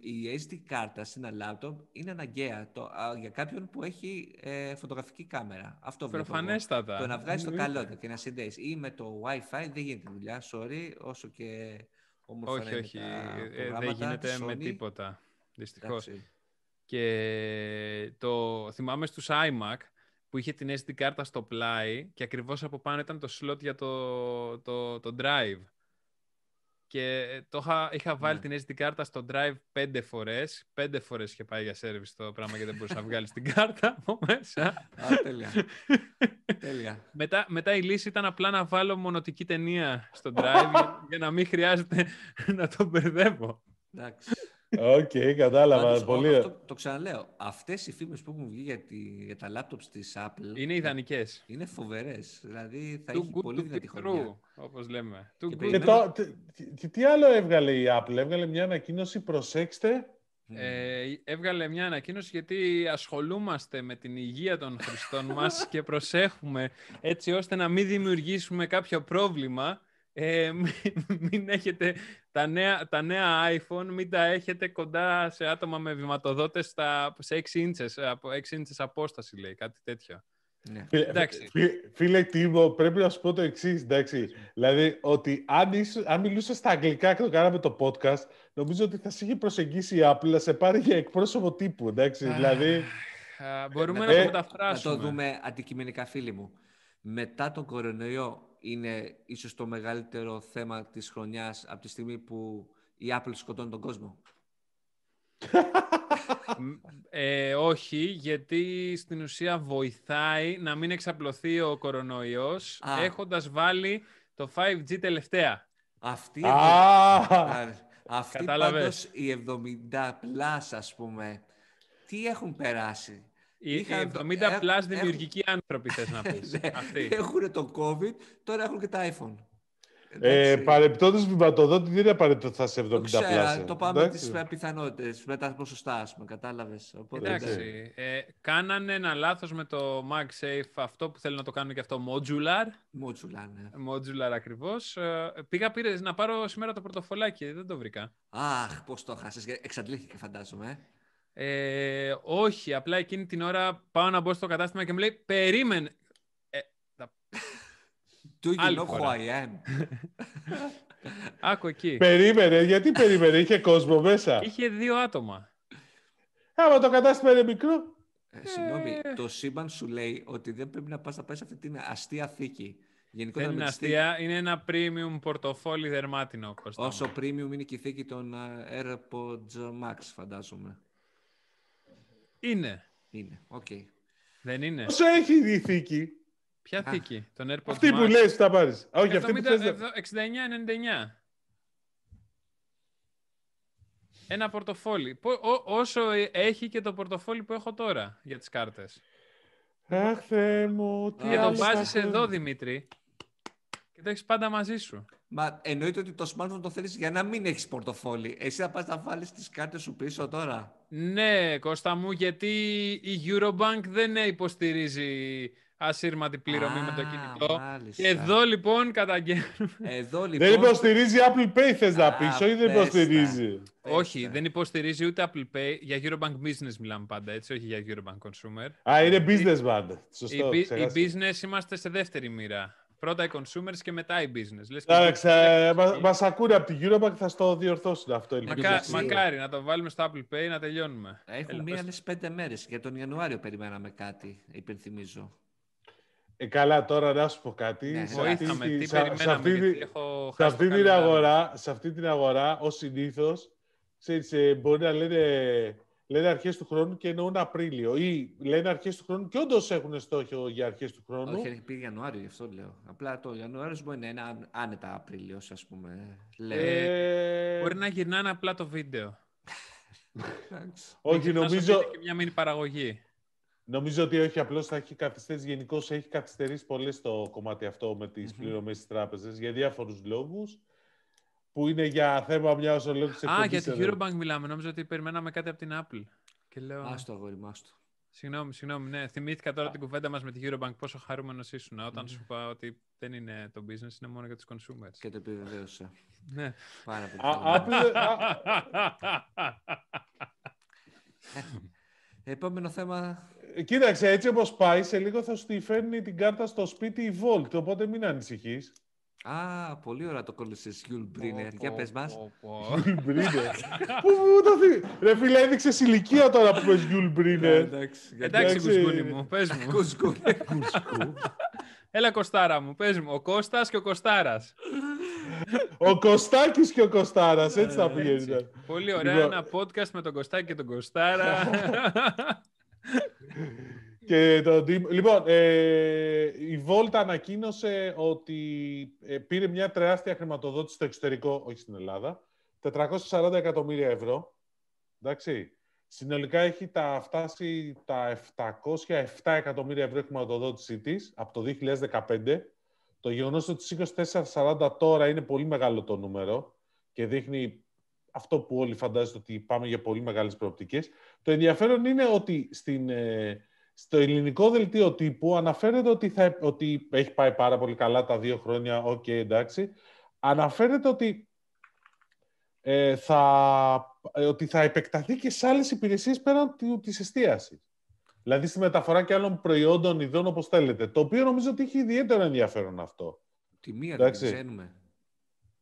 η SD κάρτα σε ένα laptop είναι αναγκαία το, για κάποιον που έχει ε, φωτογραφική κάμερα. Αυτό Προφανέστατα. Το να βγάζει το καλό και να συνδέσει ή με το Wi-Fi δεν γίνεται δουλειά. Sorry, όσο και όμορφα Όχι, όχι. Ε, δεν γίνεται με τίποτα. Δυστυχώς. Και το θυμάμαι στους iMac που είχε την SD κάρτα στο πλάι και ακριβώς από πάνω ήταν το slot για το, το, το drive και το είχα, είχα βάλει ναι. την SD κάρτα στο drive πέντε φορές. Πέντε φορές είχε πάει για service το πράγμα και δεν μπορούσα να βγάλει την κάρτα από μέσα. Α, τέλεια. τέλεια. Μετά, μετά η λύση ήταν απλά να βάλω μονωτική ταινία στο drive για, να μην χρειάζεται να το μπερδεύω. Εντάξει. OK, okay, κατάλαβα. πολύ... Αυτό, το ξαναλέω. Αυτές οι φήμες που έχουν βγει για, τη, για τα laptops της Apple. Είναι ιδανικές. Είναι φοβερές. Δηλαδή θα έχει πολύ δυνατή χρονιά. Όπως λέμε. Και, και, το, τι, τι άλλο έβγαλε η Apple; Έβγαλε μια ανακοίνωση. Προσέξτε. Ε, έβγαλε μια ανακοίνωση γιατί ασχολούμαστε με την υγεία των χρηστών μας και προσέχουμε έτσι ώστε να μην δημιουργήσουμε κάποιο πρόβλημα ε, μην, έχετε τα νέα, τα νέα iPhone, μην τα έχετε κοντά σε άτομα με βηματοδότες στα, σε 6 ίντσες, από 6 ίντσες απόσταση, λέει, κάτι τέτοιο. Ναι. Φίλε, Τίμο, πρέπει να σου πω το εξής, εντάξει. Δηλαδή, ότι αν, είσαι, αν μιλούσες στα αγγλικά και το κάναμε το podcast, νομίζω ότι θα σε είχε προσεγγίσει η Apple να σε πάρει για εκπρόσωπο τύπου, εντάξει. δηλαδή, μπορούμε να, το μεταφράσουμε. Να το δούμε αντικειμενικά, φίλοι μου. Μετά τον κορονοϊό είναι ίσως το μεγαλύτερο θέμα της χρονιάς από τη στιγμή που η Apple σκοτώνει τον κόσμο; ε, όχι, γιατί στην ουσία βοηθάει να μην εξαπλωθεί ο κορονοϊός Α. έχοντας βάλει το 5G τελευταία. Αυτή, ah. αυτή πάντως οι 70 plus, ας πούμε, τι έχουν περάσει; Οι 70 plus δημιουργικοί άνθρωποι, θες να πεις. Ναι, έχουν το COVID, τώρα έχουν και τα iPhone. Ε, Παρεπτόντω, βηματοδότη δεν είναι απαραίτητο ότι θα σε 70 πλάσια. Το πάμε με τις πιθανότητες, με τα ποσοστά, ας πούμε. Κατάλαβες. Εντάξει. Ε, κάνανε ένα λάθος με το MagSafe, αυτό που θέλει να το κάνουν και αυτό modular. Modular, ναι. Modular ακριβώς. Ε, πήγα πήρε να πάρω σήμερα το πορτοφολάκι, δεν το βρήκα. Αχ, πώς το χάσες. Εξαντλήθηκε, φαντάζομαι. Ε, όχι, απλά εκείνη την ώρα πάω να μπω στο κατάστημα και μου λέει Περίμενε. Do you know who I am? Άκου εκεί. Περίμενε, γιατί περίμενε, είχε κόσμο μέσα. Είχε δύο άτομα. Άμα το κατάστημα είναι μικρό. Ε, συγγνώμη, ε. το σύμπαν σου λέει ότι δεν πρέπει να πας να πάει σε αυτή την αστεία θήκη. Γενικότερα δεν είναι αστεία, είναι ένα premium πορτοφόλι δερμάτινο. Κώστα. Όσο premium είναι και η θήκη των ε, AirPods Max, φαντάζομαι. Είναι. Είναι, OK. Okay. Δεν είναι. Όσο έχει η θήκη. Ποια θήκη, τον AirPods Αυτή που λες θα πάρεις. Όχι, αυτή που θες... 69-99. Ένα πορτοφόλι. όσο ε, έχει και το πορτοφόλι που έχω τώρα για τις κάρτες. Αχ, Θεέ μου, τι Και το βάζεις εδώ, Δημήτρη. Και το έχεις πάντα μαζί σου. Μα εννοείται ότι το smartphone το θέλεις για να μην έχεις πορτοφόλι. Εσύ θα πας να βάλεις τις κάρτες σου πίσω τώρα. Ναι, Κώστα μου, γιατί η Eurobank δεν υποστηρίζει ασύρματη πληρωμή με το κινητό. Και εδώ λοιπόν καταγγέλνουμε. Εδώ, λοιπόν... Δεν υποστηρίζει Apple Pay, θες να πεις, όχι δεν υποστηρίζει. Όχι, δεν υποστηρίζει ούτε Apple Pay. Για Eurobank Business μιλάμε πάντα, έτσι, όχι για Eurobank Consumer. Α, είναι business band. Σωστό, η, η business είμαστε σε δεύτερη μοίρα. Πρώτα οι consumers και μετά οι business. Εντάξει, μα μας ακούνε από την Eurobank, θα στο διορθώσουν αυτό. Μακά, μακάρι να το βάλουμε στο Apple Pay να τελειώνουμε. Έχουν μία άλλες πέντε μέρες. Για τον Ιανουάριο περιμέναμε κάτι, υπενθυμίζω. Ε, καλά, τώρα να σου πω κάτι. Ναι, σε, αυτή, τι σε, αυτή, έχω σε, αυτή την αγορά, σε αυτή την αγορά, ως συνήθως, ε, μπορεί να λένε, λένε αρχές του χρόνου και εννοούν Απρίλιο. Ή λένε αρχές του χρόνου και όντως έχουν στόχο για αρχές του χρόνου. Όχι, έχει πει Ιανουάριο, γι' αυτό λέω. Απλά το Ιανουάριος μπορεί να είναι άνετα Απρίλιος, ας πούμε. Ε... Μπορεί να γυρνάνε απλά το βίντεο. Όχι, νομίζω... Και μια μήνυ παραγωγή. Νομίζω ότι όχι, απλώς θα έχει καθυστερήσει. Γενικώς έχει καθυστερήσει πολύ στο κομμάτι αυτό με τις mm-hmm. πληρωμές τη τράπεζα για διάφορους λόγους. Που είναι για θέμα μιας ολόκληρης εκπομπής. Α, για τη Eurobank μιλάμε. Νόμιζα ότι περιμέναμε κάτι από την Apple. Και λέω... Άστο, αγόρι, μάστο. Συγγνώμη, συγγνώμη. Ναι, θυμήθηκα τώρα την κουβέντα μας με τη Eurobank. Πόσο χαρούμενος ήσουν όταν mm. σου είπα ότι δεν είναι το business, είναι μόνο για τους consumers. Και το επιβεβαίωσα. ναι. Πάρα πολύ. Επόμενο θέμα. Ε, κοίταξε, έτσι όπως πάει, σε λίγο θα σου τη φέρνει την κάρτα στο σπίτι η Wolt, οπότε μην ανησυχείς. Α, πολύ ωραία το κόλλησες, Γιουλ Μπρίνερ. Για πες μας. Γιουλ Μπρίνερ. Πού το δει. Ρε φίλε, έδειξες ηλικία τώρα που πες Γιουλ Μπρίνερ. Εντάξει, κουσκούνι μου, πες μου. Κουσκούνι. Έλα Κωστάρα μου, πες μου. Ο Κώστας και ο Κωστάρας. ο Κωστάκης και ο Κωστάρας, έτσι θα πηγαίνει. Πολύ ωραία, λοιπόν. ένα podcast με τον Κωστάκη και τον Κωστάρα. και το, λοιπόν, ε, η Volt ανακοίνωσε ότι ε, πήρε μια τεράστια χρηματοδότηση στο εξωτερικό, όχι στην Ελλάδα, 440 εκατομμύρια ευρώ. Εντάξει. Συνολικά έχει τα, φτάσει τα 707 εκατομμύρια ευρώ χρηματοδότησή της από το 2015. Το γεγονός ότι στις 24-40 τώρα είναι πολύ μεγάλο το νούμερο και δείχνει αυτό που όλοι φαντάζονται ότι πάμε για πολύ μεγάλες προοπτικές. Το ενδιαφέρον είναι ότι στην, ε, στο ελληνικό δελτίο τύπου αναφέρεται ότι, θα, ότι έχει πάει πάρα πολύ καλά τα δύο χρόνια, OK, okay, εντάξει. Αναφέρεται ότι ε, θα, ε, ότι θα επεκταθεί και σε άλλες υπηρεσίες πέραν της εστίασης. Δηλαδή στη μεταφορά και άλλων προϊόντων, ειδών, όπως θέλετε. Το οποίο νομίζω ότι έχει ιδιαίτερο ενδιαφέρον αυτό. Τη μία δεν ξέρουμε.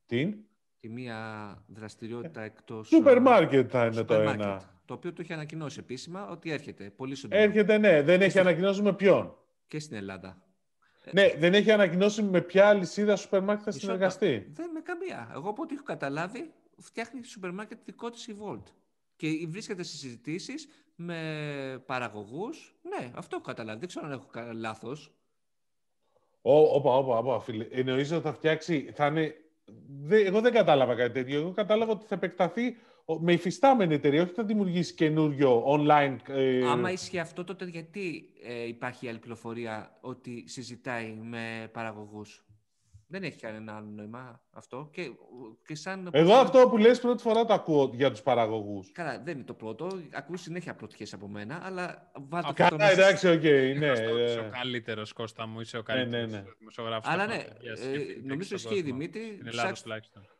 Τι; Τη μία δραστηριότητα εκτός... Σούπερ μάρκετ θα είναι το ένα. Το οποίο το έχει ανακοινώσει επίσημα ότι έρχεται. Πολύ Έρχεται, ναι. Δεν έχει ανακοινώσει με ποιον. Και στην Ελλάδα. Ναι, δεν έχει ανακοινώσει με ποια αλυσίδα σούπερ μάρκετ θα συνεργαστεί. Δεν με καμία. Εγώ από ό,τι έχω καταλάβει, φτιάχνει σούπερ μάρκετ δικό της η Volt. Και βρίσκεται στι συζητήσεις με παραγωγούς. Ναι, αυτό έχω καταλάβει. Δεν ξέρω αν έχω λάθος. Όπα, όπα, όπα, φίλε. Εννοείς ότι θα φτιάξει, θα είναι... Εγώ δεν κατάλαβα κάτι τέτοιο. Εγώ κατάλαβα ότι θα επεκταθεί με υφιστάμενη εταιρεία, όχι θα δημιουργήσει καινούριο online. Ε... Άμα ισχύει αυτό, τότε γιατί ε, υπάρχει άλλη πληροφορία ότι συζητάει με παραγωγούς; Δεν έχει κανένα άλλο νόημα αυτό. Και, και σαν Εγώ αυτό που λες πρώτη φορά το ακούω για τους παραγωγούς. Καλά, δεν είναι το πρώτο. Ακούω συνέχεια πρωτιές από μένα, αλλά βάλτε το Καλά, εντάξει, OK. Okay, ναι. Είσαι ο καλύτερος, Κώστα μου. Είσαι ο καλύτερος ναι, ναι, ναι. Αλλά ναι, ε, νομίζω ισχύει Δημήτρη.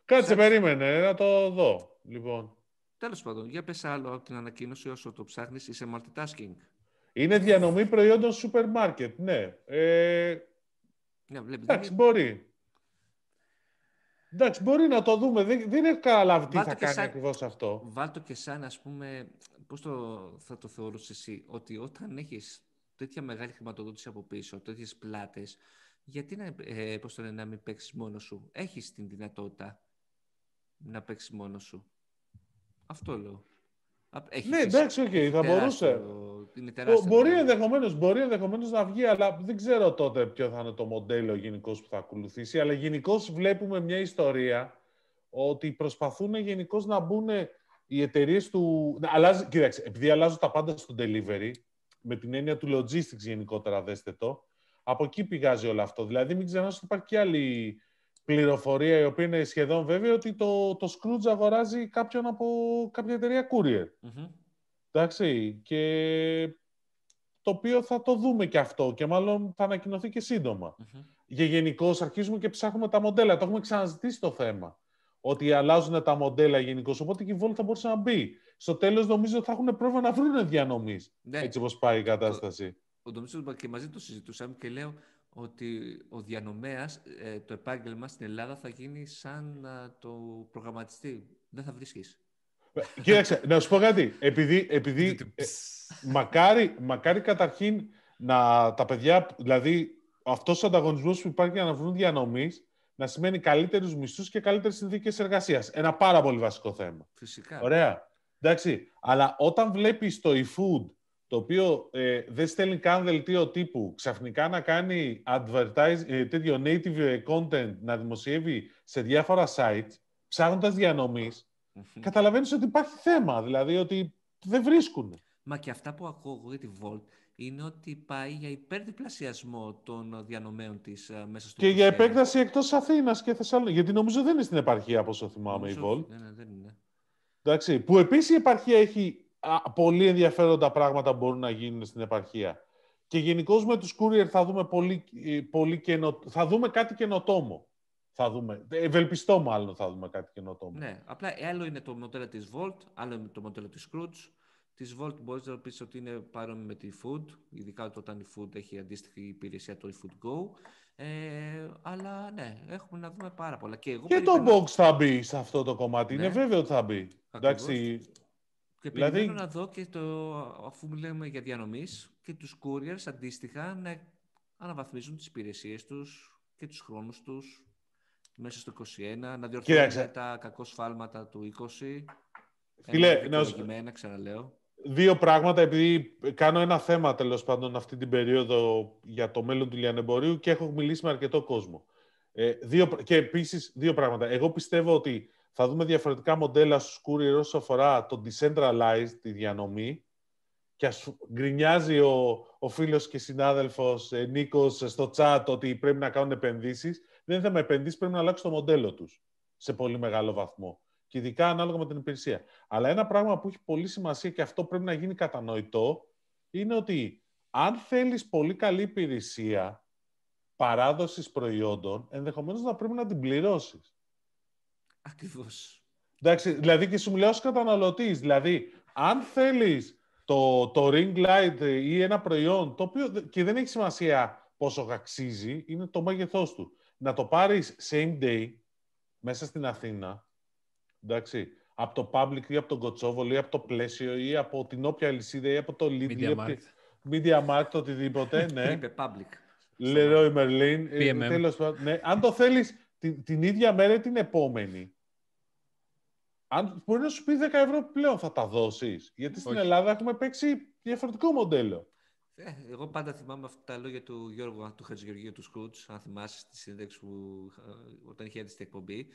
Κάτσε, περίμενε, να το δω. Λοιπόν. Τέλος πάντων, για πες άλλο από την ανακοίνωση όσο το ψάχνεις, είσαι multitasking. Είναι διανομή προϊόντων σούπερ μάρκετ, ναι. Ε, ναι εντάξει, μπορεί. Εντάξει, μπορεί να το δούμε. Δεν, δεν έχω καταλάβει τι θα κάνει σαν, ακριβώς αυτό. Βάλτο και σαν, ας πούμε, πώς το, θα το θεωρούσες εσύ, ότι όταν έχεις τέτοια μεγάλη χρηματοδότηση από πίσω, τέτοιες πλάτες, γιατί να, ε, πώς το λένε, να μην παίξεις μόνος σου; Έχεις την δυνατότητα να παίξεις μόνος σου. Αυτό λέω. Έχει ναι, εντάξει, okay, θα μπορούσε. Είναι μπορεί ενδεχομένως μπορεί ενδεχομένως να βγει, αλλά δεν ξέρω τότε ποιο θα είναι το μοντέλο γενικώς που θα ακολουθήσει. Αλλά γενικώς βλέπουμε μια ιστορία ότι προσπαθούν γενικώς να μπουν οι εταιρείες του. Αλλάζει, κοίταξε, επειδή αλλάζουν τα πάντα στο delivery, με την έννοια του logistics γενικότερα, δέστε το, από εκεί πηγάζει όλο αυτό. Δηλαδή, μην ξεχνάτε ότι υπάρχει και άλλη πληροφορία η οποία είναι σχεδόν βέβαια ότι το, το Scrooge αγοράζει κάποιον από κάποια εταιρεία courier. mm Εντάξει, και το οποίο θα το δούμε και αυτό και μάλλον θα ανακοινωθεί και σύντομα. Mm-hmm. Για γενικώ αρχίζουμε και ψάχνουμε τα μοντέλα. Το έχουμε ξαναζητήσει το θέμα. Ότι αλλάζουν τα μοντέλα γενικώ. Οπότε και η Volt θα μπορούσε να μπει. Στο τέλο νομίζω ότι θα έχουν πρόβλημα να βρουν διανομή. Ναι. Έτσι όπω πάει η κατάσταση. Ο, ο, και μαζί το συζητούσαμε και λέω ότι ο διανομέας, ε, το επάγγελμα στην Ελλάδα θα γίνει σαν το προγραμματιστή. Δεν θα βρίσκεις. Ε, κοίταξε, να σου πω κάτι. Επειδή, επειδή ε, μακάρι, μακάρι καταρχήν να τα παιδιά, δηλαδή αυτός ο ανταγωνισμός που υπάρχει για να βρουν διανομής, να σημαίνει καλύτερους μισθούς και καλύτερες συνθήκες εργασίας. Ένα πάρα πολύ βασικό θέμα. Φυσικά. Ωραία. Εντάξει. Αλλά όταν βλέπεις το e-food το οποίο ε, δεν στέλνει καν δελτίο τύπου, ξαφνικά να κάνει advertise, ε, τέτοιο native ε, content, να δημοσιεύει σε διάφορα sites, ψάχνοντας διανομής, καταλαβαίνεις ότι υπάρχει θέμα, δηλαδή ότι δεν βρίσκουν. Μα και αυτά που ακούω εγώ για τη Volt είναι ότι πάει για υπερδιπλασιασμό των διανομέων της uh, μέσα στο Και για επέκταση εκτός Αθήνας και Θεσσαλονίκη. Γιατί νομίζω δεν είναι στην επαρχία, από όσο θυμάμαι, η Volt. Ναι, ναι, δεν είναι. Εντάξει, που επίσης η επαρχία έχει πολύ ενδιαφέροντα πράγματα μπορούν να γίνουν στην επαρχία. Και γενικώς με τους courier θα δούμε, πολύ, ε, πολύ καινο... θα δούμε κάτι καινοτόμο. Θα δούμε. Ευελπιστώ μάλλον θα δούμε κάτι καινοτόμο. Ναι, απλά άλλο είναι το μοντέλο της Volt, άλλο είναι το μοντέλο της Scrooge. Της Volt μπορείς να πεις ότι είναι παρόμοιο με τη Food, ειδικά όταν η Food έχει αντίστοιχη υπηρεσία το eFood Go. Ε, αλλά ναι, έχουμε να δούμε πάρα πολλά. Και, εγώ και το Box θα μπει σε αυτό το κομμάτι. Ναι. Είναι βέβαιο ότι θα μπει. Εντάξει, και δηλαδή... περιμένω να δω και το, αφού μιλάμε για διανομής, και τους couriers αντίστοιχα να αναβαθμίζουν τις υπηρεσίες τους και τους χρόνους τους μέσα στο 21, να διορθώσουν τα κακό σφάλματα του 20. Φίλε, να σου... ξαναλέω. Δύο πράγματα, επειδή κάνω ένα θέμα τέλος πάντων αυτή την περίοδο για το μέλλον του λιανεμπορίου και έχω μιλήσει με αρκετό κόσμο. Ε, δύο, και επίσης δύο πράγματα. Εγώ πιστεύω ότι θα δούμε διαφορετικά μοντέλα στους courier όσο αφορά το decentralized, τη διανομή. Και ας γκρινιάζει ο, ο φίλος και συνάδελφος ε, Νίκος στο chat ότι πρέπει να κάνουν επενδύσεις. Δεν είναι θέμα επενδύσεις, πρέπει να αλλάξουν το μοντέλο τους σε πολύ μεγάλο βαθμό. Και ειδικά ανάλογα με την υπηρεσία. Αλλά ένα πράγμα που έχει πολύ σημασία και αυτό πρέπει να γίνει κατανοητό είναι ότι αν θέλεις πολύ καλή υπηρεσία παράδοσης προϊόντων, ενδεχομένως να πρέπει να την πληρώσεις. Ακριβώς. Εντάξει, δηλαδή και σου μιλάω ως καταναλωτής. Δηλαδή, αν θέλεις το, το ring light ή ένα προϊόν, το οποίο και δεν έχει σημασία πόσο αξίζει, είναι το μέγεθός του. Να το πάρεις same day, μέσα στην Αθήνα, εντάξει, από το public ή από τον κοτσόβολο ή από το πλαίσιο ή από την όποια λυσίδα ή από το Lidl Media Markt. Media Markt, οτιδήποτε, ναι. Είπε public. Leroy Merlin. ε, PMM. τέλος πάντων, ναι. Αν το θέλεις την, την ίδια μέρα ή την επόμενη, αν μπορεί να σου πει 10 ευρώ πλέον θα τα δώσεις. Γιατί στην Όχι. Ελλάδα έχουμε παίξει διαφορετικό μοντέλο. Ε, εγώ πάντα θυμάμαι αυτά τα λόγια του Γιώργου, του Χατζηγεωργίου του Skroutz, αν θυμάσαι στη συνέντευξη που, ε, όταν είχε έρθει στην εκπομπή,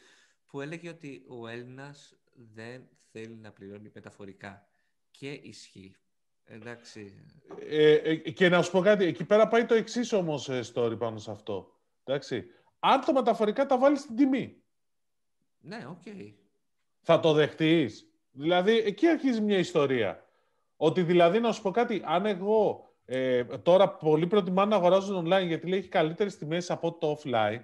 που έλεγε ότι ο Έλληνας δεν θέλει να πληρώνει μεταφορικά. Και ισχύει. Εντάξει. Ε, ε, και να σου πω κάτι, εκεί πέρα πάει το εξής όμως story πάνω σε αυτό. Εντάξει. Αν το μεταφορικά τα βάλεις στην τιμή, Ναι, οκ. Θα το δεχτείς. Δηλαδή, εκεί αρχίζει μια ιστορία. Ότι δηλαδή, να σου πω κάτι, αν εγώ ε, τώρα πολύ προτιμά να αγοράζουν online γιατί λέει έχει καλύτερες τιμές από το offline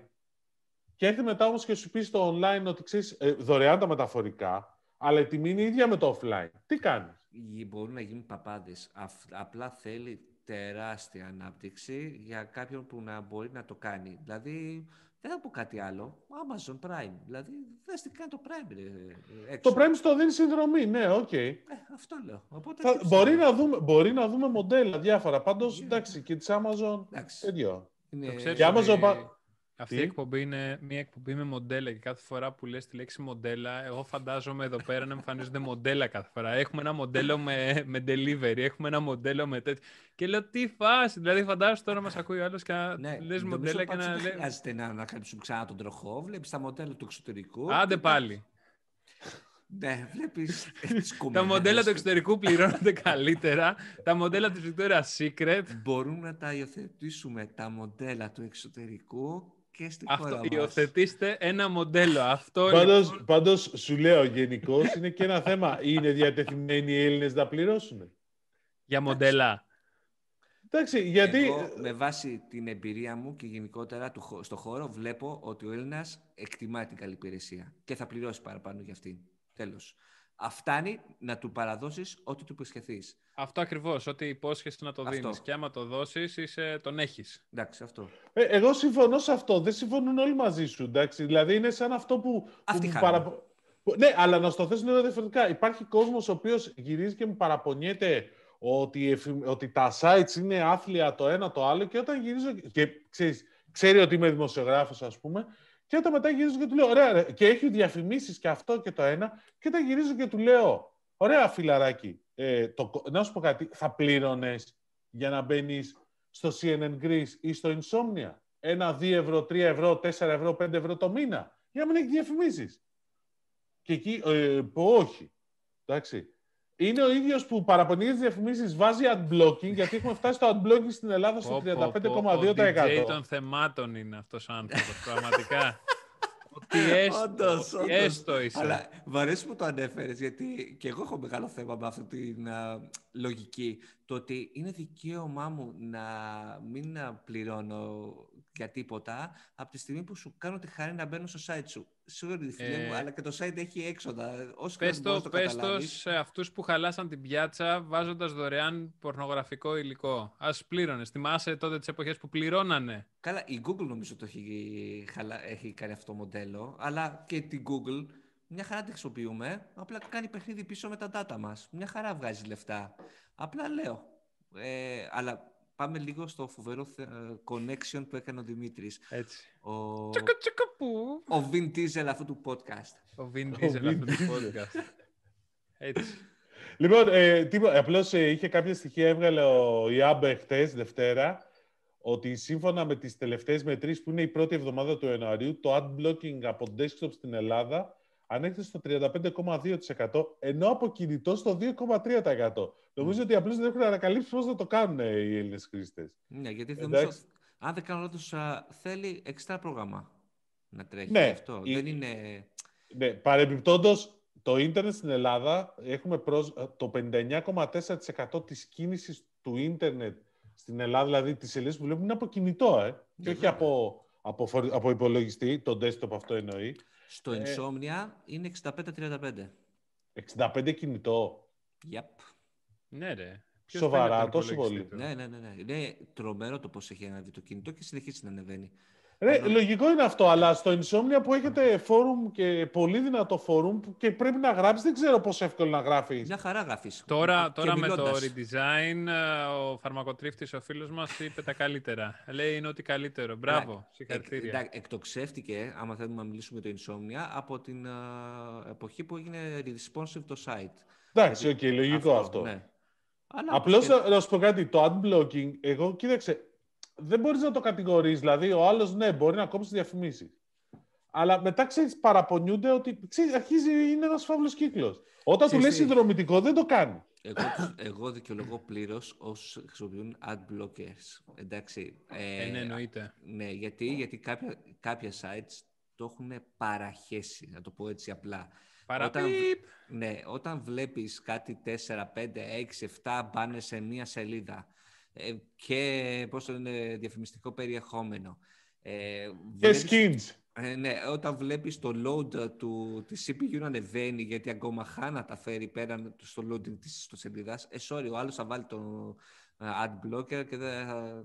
και έρθει μετά όμως και σου πει στο online ότι ξέρεις ε, δωρεάν τα μεταφορικά, αλλά η τιμή είναι ίδια με το offline. Τι κάνεις; Γι- Μπορούν να γίνουν παπάντες. Αφ- απλά θέλει τεράστια ανάπτυξη για κάποιον που να μπορεί να το κάνει. Δηλαδή, δεν θα πω κάτι άλλο. Amazon Prime. Δηλαδή, δες τι κάνει το Prime ρε, έξω. Το Prime στο δίνει συνδρομή, ναι, οκ. Ε, αυτό λέω. Οπότε, Θα- τι μπορεί, ψάχνω. να δούμε, μπορεί να δούμε μοντέλα διάφορα. Πάντως, Yeah. εντάξει, και της Amazon, Εντάξει. ίδιο. Είναι... Το ξέρεις Και Amazon ότι πα- Αυτή Τι; η εκπομπή είναι μια εκπομπή με μοντέλα και κάθε φορά που λες τη λέξη μοντέλα, εγώ φαντάζομαι εδώ πέρα να εμφανίζονται μοντέλα κάθε φορά. Έχουμε ένα μοντέλο με, με delivery, έχουμε ένα μοντέλο με τέτοιο. Και λέω τι φάση, δηλαδή φαντάζομαι τώρα μας ακούει ο άλλος και να Ναι, λες νομίζω μοντέλα και πάντως να δεν λέει... χρειάζεται να ανακαλύψουν ξανά τον τροχό. Βλέπεις τα μοντέλα του εξωτερικού. Άντε και- πάλι. Ναι, βλέπεις τις Τα κομμένες. μοντέλα του εξωτερικού πληρώνονται καλύτερα. Τα μοντέλα της Victoria's Secret. Μπορούμε να τα υιοθετήσουμε τα μοντέλα του εξωτερικού και στην Αυτό, χώρα μας. υιοθετήστε ένα μοντέλο. Αυτό Πάντως, λοιπόν, πάντως, σου λέω γενικώς είναι και ένα θέμα. Είναι διατεθειμένοι οι Έλληνες να πληρώσουν. για μοντέλα. Εντάξει, γιατί... Εγώ, με βάση την εμπειρία μου και γενικότερα του, χω- στο χώρο, βλέπω ότι ο Έλληνας εκτιμά την καλή υπηρεσία και θα πληρώσει παραπάνω για αυτήν. Τέλος. Φτάνει να του παραδώσεις ό,τι του υποσχεθείς. Αυτό ακριβώς, ότι υπόσχεσαι να το Αυτό. δίνεις. Και άμα το δώσεις, είσαι, τον έχεις. Εντάξει, αυτό. Ε, εγώ συμφωνώ σε αυτό. Δεν συμφωνούν όλοι μαζί σου. Εντάξει. Δηλαδή είναι σαν αυτό που. Αυτοί που χάνουν. που- Ναι, αλλά να στο θέσω λίγο διαφορετικά. Υπάρχει κόσμος ο οποίος γυρίζει και μου παραπονιέται ότι, η εφη- ότι τα sites είναι άθλια το ένα το άλλο και όταν γυρίζω. και ξέρεις, ξέρει ότι είμαι δημοσιογράφος, ας πούμε. Και όταν μετά γυρίζω και του λέω, ωραία, ρε, και έχει διαφημίσεις και αυτό και το ένα. Και όταν γυρίζω και του λέω, ωραία, φιλαράκι, ε, το, κο- να σου πω κάτι, θα πλήρωνες για να μπαίνεις στο CNN Greece ή στο Insomnia; Ένα, 2 ευρώ, 3 ευρώ, 4 ευρώ, 5 ευρώ το μήνα. Για να μην έχεις διαφημίσεις. Και εκεί, ε, που όχι. Εντάξει. Είναι ο ίδιος που παραπονεί τις διαφημίσεις, βάζει ad-blocking, γιατί έχουμε φτάσει στο ad-blocking στην Ελλάδα στο Πω, πω, πω, Ο DJ 35,2%. των θεμάτων είναι αυτός ο άνθρωπος, πραγματικά. Ότι έστω, Όντως, ότι όντως. έστω είσαι. Αλλά μου αρέσει που το ανέφερες, γιατί και εγώ έχω μεγάλο θέμα με αυτή την α, λογική. Το ότι είναι δικαίωμά μου να μην α, πληρώνω για τίποτα από τη στιγμή που σου κάνω τη χαρή να μπαίνω στο site σου. Sorry, φίλε Ε, μου, αλλά και το site έχει έξοδα. Όσο Πες και να το, μπορείς να πες το καταλάβεις. σε αυτούς που χαλάσαν την πιάτσα βάζοντας δωρεάν πορνογραφικό υλικό. Ας πλήρωνες. Θυμάσαι τότε τις εποχές που πληρώνανε. Καλά, η Google νομίζω το έχει, χαλα... έχει κάνει αυτό το μοντέλο, αλλά και την Google μια χαρά τη χρησιμοποιούμε, απλά κάνει παιχνίδι πίσω με τα data μας. Μια χαρά βγάζει λεφτά. Απλά λέω. Ε, αλλά πάμε λίγο στο φοβερό θε- ε, connection που έκανε ο Δημήτρης. Έτσι. Ο, Τσακο τσακο που. ο Vin Diesel αυτού του podcast. Ο Vin Ο Diesel Vin αυτού του podcast. Έτσι. Λοιπόν, ε, τίποτα, απλώς ε, είχε κάποια στοιχεία, έβγαλε ο Ιάμπε χτες, Δευτέρα, ότι σύμφωνα με τις τελευταίες μετρήσεις που είναι η πρώτη εβδομάδα του Ιανουαρίου, το ad-blocking από desktop στην Ελλάδα ανέχεται στο 35,2%, ενώ από κινητό στο 2,3%. Νομίζω ότι απλώς δεν έχουν ανακαλύψει πώς να το κάνουν ε, οι Έλληνες χρήστες. Ναι, γιατί Εντάξει. νομίζω, αν δεν κάνω λάθος, α, θέλει εξτρά πρόγραμμα να τρέχει Ναι, αυτό. η- Δεν είναι... Ναι, παρεμπιπτόντως, το ίντερνετ στην Ελλάδα έχουμε προς, το 59,4% της κίνησης του ίντερνετ στην Ελλάδα, δηλαδή τις σελίδες που βλέπουμε, είναι από κινητό, ε, και Ναι, όχι βέβαια. από, από, φορ- από υπολογιστή, το desktop αυτό εννοεί. Στο Ε, Insomnia είναι 65-35. 65 κινητό. Yep. Ναι, ρε. Ποιος Σοβαρά, θέλει από τον τόσο υπολογιστή πολύ. του; Ναι, ναι, ναι, ναι. Είναι τρομερό το πώς έχει ανέβει το κινητό και συνεχίζει να ανεβαίνει. Ρε, λογικό είναι αυτό, αλλά στο Insomnia που έχετε φόρουμ και πολύ δυνατό φόρουμ και πρέπει να γράψεις, δεν ξέρω πόσο εύκολο να γράφεις. Μια χαρά γράφεις. Τώρα, τώρα με το redesign, ε, ο φαρμακοτρίφτης, ο φίλος μας, είπε τα καλύτερα. Λέει είναι ό,τι καλύτερο. Μπράβο, συγχαρητήρια. Εκ, εκτοξεύτηκε, άμα θέλουμε να μιλήσουμε για το Insomnia, από την uh, εποχή που έγινε responsive το site. Εντάξει, OK, okay, λογικό αυτό. αυτό. Ναι. Απλώς να σου πω κάτι, το ad-blocking, εγώ κοίταξε, δεν μπορείς να το κατηγορείς. Δηλαδή, ο άλλος ναι, μπορεί να κόψει διαφημίσεις. Αλλά μετά ξέρεις, παραπονιούνται ότι ξέρεις, αρχίζει είναι ένας φαύλος κύκλος. Όταν του λες συνδρομητικό, δεν το κάνει. Εγώ, εγώ δικαιολογώ πλήρως όσους χρησιμοποιούν ad blockers. Εντάξει. Ε, ε, ναι, εννοείται. Ναι, γιατί, γιατί κάποια, κάποια sites το έχουν παραχέσει, να το πω έτσι απλά. Όταν, ναι, όταν βλέπεις κάτι 4, 5, 6, 7 μπάνες σε μία σελίδα ε, και πώς το είναι διαφημιστικό περιεχόμενο. Ε, και skins. Ε, ναι, όταν βλέπεις το load του, της CPU να ανεβαίνει γιατί ακόμα χάνα τα φέρει πέραν στο loading της σελίδας, ε, sorry, ο άλλος θα βάλει το ad blocker και δεν θα,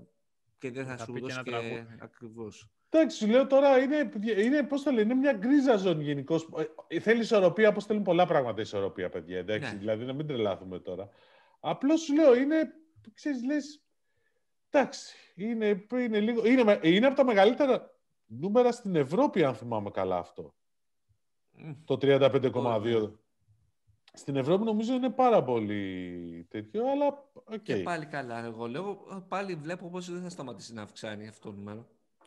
και δεν θα, θα σου δώσει και ακριβώς. Εντάξει, σου λέω τώρα είναι, είναι, πώς το λένε, είναι μια γκρίζα ζώνη γενικώς. Ε, θέλει ισορροπία, όπως θέλουν πολλά πράγματα ισορροπία, παιδιά. Εντάξει, ναι. δηλαδή να μην τρελάθουμε τώρα. Απλώς σου λέω, είναι, ξέρεις, λες, εντάξει, είναι, είναι, λίγο, είναι, είναι από τα μεγαλύτερα νούμερα στην Ευρώπη, αν θυμάμαι καλά αυτό. Το 35,2. Στην Ευρώπη νομίζω είναι πάρα πολύ τέτοιο, αλλά okay. Και πάλι καλά, εγώ λέω, πάλι βλέπω πως δεν θα σταματήσει να αυξάνει αυτό το νούμερο.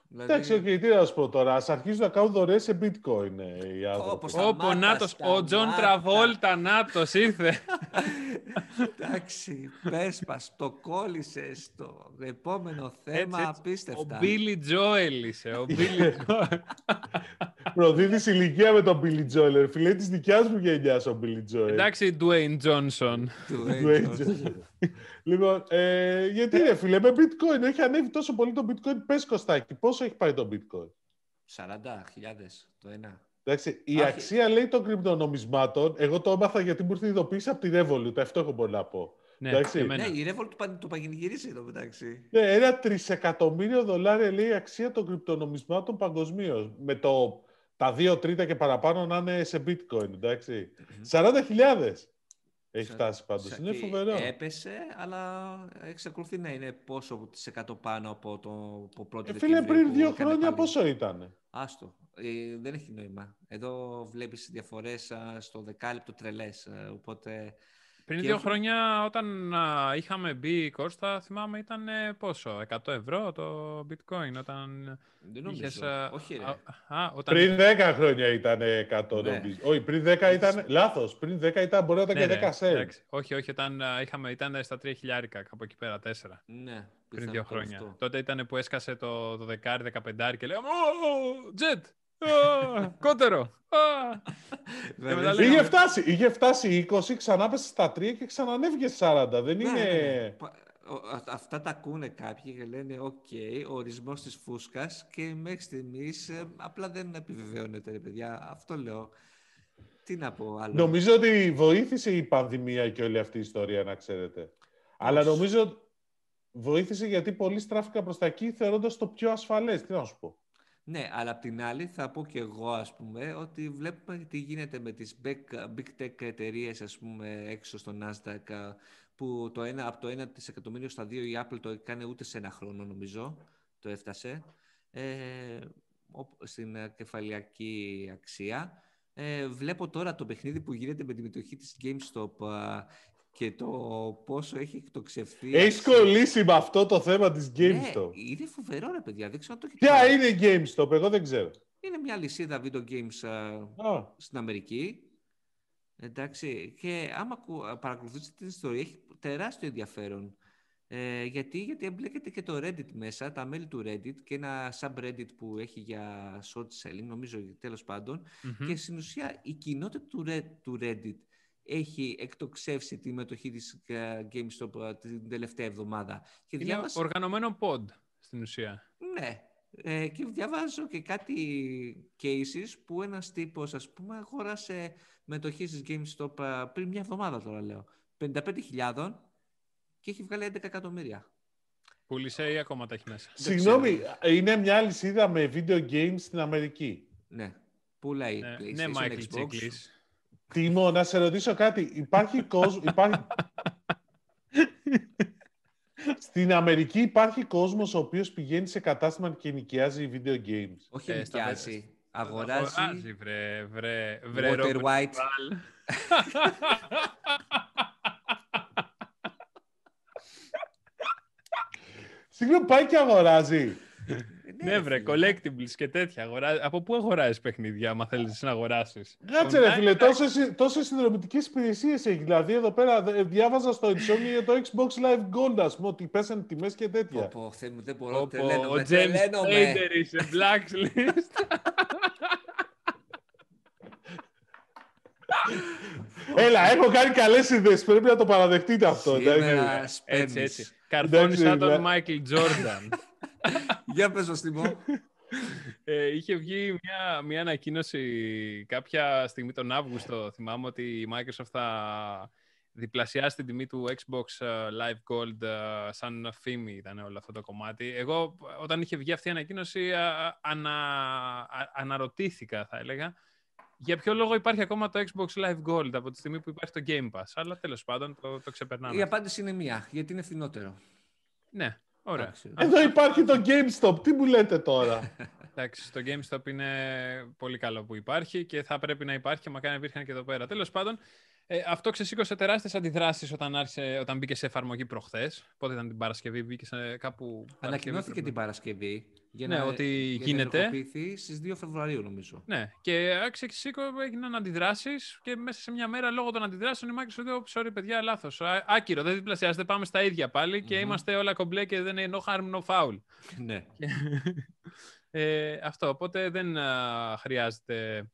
Δηλαδή... Εντάξει, okay, τι να σου πω τώρα. Α αρχίσουν να κάνουν δωρεές σε bitcoin οι άνθρωποι. Όπω Νάτος, ο Τζον Τραβόλτα, Νάτος ήρθε. Εντάξει, πες μας, το κόλλησες το επόμενο θέμα έτσι, απίστευτα. Ο Μπίλι Τζόελ είσαι. Ο Μπίλι Προδίδεις ηλικία με τον Μπίλι Τζόελ. Φίλε της δικιάς μου γενιάς ο Μπίλι Τζόελ. Εντάξει, Ντουέιν Τζόνσον. Λοιπόν, ε, γιατί ρε φίλε, με bitcoin έχει ανέβει τόσο πολύ το bitcoin. Πες Κωστάκη, πόσο έχει πάει το bitcoin; 40.000 το ένα. Εντάξει, η αξία λέει των κρυπτονομισμάτων, εγώ το έμαθα γιατί μου ήρθε ειδοποίηση από τη Revolut, αυτό έχω μπορεί να πω. Ναι, Εντάξει. ναι η Revolut το παγινγυρίζει εδώ μεταξύ. Ναι, ένα τρισεκατομμύριο δολάρια λέει η αξία των κρυπτονομισμάτων παγκοσμίως. Με το, τα δύο τρίτα και παραπάνω να είναι σε bitcoin, εντάξει. 40.000. Έχει φτάσει πάντως. Είναι φοβερό. Έπεσε, αλλά εξακολουθεί να είναι πόσο τη εκατό πάνω από το πρώτο ε, Φίλε, πριν δύο χρόνια πάλι... πόσο ήταν. Άστο. Ε, δεν έχει νόημα. Εδώ βλέπεις διαφορές στο δεκάλεπτο τρελές. Ε, οπότε πριν δύο χρόνια όταν α, είχαμε μπει Κώστα, θυμάμαι ήταν ε, πόσο, 100 ευρώ το bitcoin όταν Δεν νομίζω, είχες, όχι ρε. Α, όταν... Πριν 10 χρόνια ήταν 100 ναι. Όχι, πριν 10 ήταν, λάθος, πριν 10 ήταν μπορεί να ήταν ναι, και 10 ναι, Όχι, όχι, όταν είχαμε, ήταν στα 3 χιλιάρικα, κάπου εκεί πέρα, 4. Ναι, πριν δύο χρόνια. Αυτό. Τότε ήταν που έσκασε το, το 10, 15 και λέγαμε «Jet, Κότερο. είχε, φτάσει, είχε φτάσει 20, ξανά πέσει στα 3 και ξανανέβηκε 40. Δεν ναι, είναι... Ναι. Αυτά τα ακούνε κάποιοι και λένε «ΟΚ, ο ορισμός της φούσκας» και μέχρι στιγμής ε, απλά δεν επιβεβαιώνεται, ρε παιδιά. Αυτό λέω. Τι να πω άλλο. Νομίζω ότι βοήθησε η πανδημία και όλη αυτή η ιστορία, να ξέρετε. Αλλά νομίζω βοήθησε γιατί πολλοί στράφηκαν προς τα εκεί θεωρώντας το πιο ασφαλές. Τι να σου πω. Ναι, αλλά απ' την άλλη θα πω και εγώ, ας πούμε, ότι βλέπουμε τι γίνεται με τις big, big tech εταιρείες ας πούμε, έξω στο Nasdaq, που το ένα, από το 1 δισεκατομμύριο στα 2 η Apple το έκανε ούτε σε ένα χρόνο, νομίζω, το έφτασε, ε, στην κεφαλιακή αξία. Ε, βλέπω τώρα το παιχνίδι που γίνεται με τη μετοχή της GameStop και το πόσο έχει εκτοξευθεί. Έχει κολλήσει με αυτό το θέμα της GameStop. Ναι, είναι φοβερό, ρε παιδιά. Δεν ξέρω το Ποια είναι η GameStop, εγώ δεν ξέρω. Είναι μια λυσίδα video games στην Αμερική. Εντάξει, και άμα παρακολουθήσετε την ιστορία, έχει τεράστιο ενδιαφέρον. Ε, γιατί, γιατί εμπλέκεται και το Reddit μέσα, τα μέλη του Reddit και ένα subreddit που έχει για short selling, νομίζω τέλος Και στην ουσία η κοινότητα του, του Reddit έχει εκτοξεύσει τη μετοχή της ε, GameStop ε, την τελευταία εβδομάδα. Και Είναι διάβασα... οργανωμένο pod στην ουσία. Ναι. Ε, και διαβάζω και κάτι cases που ένας τύπος, ας πούμε, αγόρασε μετοχή της GameStop ε, πριν μια εβδομάδα τώρα, λέω. 55.000 και έχει βγάλει 11 εκατομμύρια. Πούλησε ή ακόμα τα έχει μέσα. Συγγνώμη, είναι μια αλυσίδα με video games στην Αμερική. Ναι. Πουλάει Ναι, PlayStation, ναι, Michael Xbox. Τσίγκλης. Τίμω, να σε ρωτήσω κάτι. Υπάρχει κόσμο. Υπάρχει... Στην Αμερική υπάρχει κόσμος ο οποίος πηγαίνει σε κατάστημα και νοικιάζει video games. Όχι Ε, στα νοικιάζει. Αγοράζει Αγοράζει, βρε, βρε, βρε, Water Robert White. Duvall. Συγγνώμη, πάει και αγοράζει. Ναι, βρε, collectibles και τέτοια. Αγορά- Από πού αγοράζεις παιχνίδια, άμα θέλεις να αγοράσεις; Κάτσε ρε Online φίλε, τόσες, τόσες συνδρομητικές υπηρεσίες έχει. Δηλαδή εδώ πέρα δε- διάβαζα στο Insomnia για το Xbox Live Gold, ας πούμε, ότι πέσανε τιμές και Πω, τέτοια. πω, Θεέ μου, δεν μπορώ, Πω, πω, τρελαίνομαι, Ο James τρελαίνομαι. Spader είσαι blacklist. Έλα, έχω κάνει καλές συνδέσεις, πρέπει να το παραδεχτείτε αυτό. εντάξει. Σήμερα έτσι, σπέμεις. έτσι. Καρφώνεις σαν τον Εντάξει, Μάικλ Τζόρνταν. Για πες μας, Τιμό. Ε, είχε βγει μια, μια ανακοίνωση κάποια στιγμή τον Αύγουστο. Θυμάμαι ότι η Microsoft θα διπλασιάσει την τιμή του Xbox ε, Live Gold ε, σαν φήμη ήταν όλο αυτό το κομμάτι. Εγώ όταν είχε βγει αυτή η ανακοίνωση α, ανα, α- αναρωτήθηκα θα έλεγα για ποιο λόγο υπάρχει ακόμα το Xbox Live Gold από τη στιγμή που υπάρχει το Game Pass. Αλλά τέλος πάντων το, το ξεπερνάμε. Η απάντηση είναι μία, γιατί είναι φθηνότερο. Ναι, ωραία. Εντάξει. Εδώ υπάρχει το GameStop, τι μου λέτε τώρα; Εντάξει, το GameStop είναι πολύ καλό που υπάρχει και θα πρέπει να υπάρχει και μακάρι να υπήρχαν και εδώ πέρα. Τέλος πάντων, ε, αυτό ξεσήκωσε τεράστιες αντιδράσεις όταν, άρχισε, όταν μπήκε σε εφαρμογή προχθές. Πότε ήταν την Παρασκευή, μπήκε σε κάπου... Ανακοινώθηκε Παρασκευή, την Παρασκευή για Ναι, να, ότι για να γίνεται. ενεργοποιηθεί στις 2 Φεβρουαρίου, νομίζω. Ναι, και ξεσήκω, έγιναν αντιδράσεις και μέσα σε μια μέρα λόγω των αντιδράσεων η Microsoft είπε sorry παιδιά, λάθος. Α- Άκυρο, δεν διπλασιάζεται, πάμε στα ίδια πάλι και Μμμ. είμαστε όλα κομπλέ και δεν είναι no harm, no foul. ναι. ε, αυτό, οπότε δεν α, χρειάζεται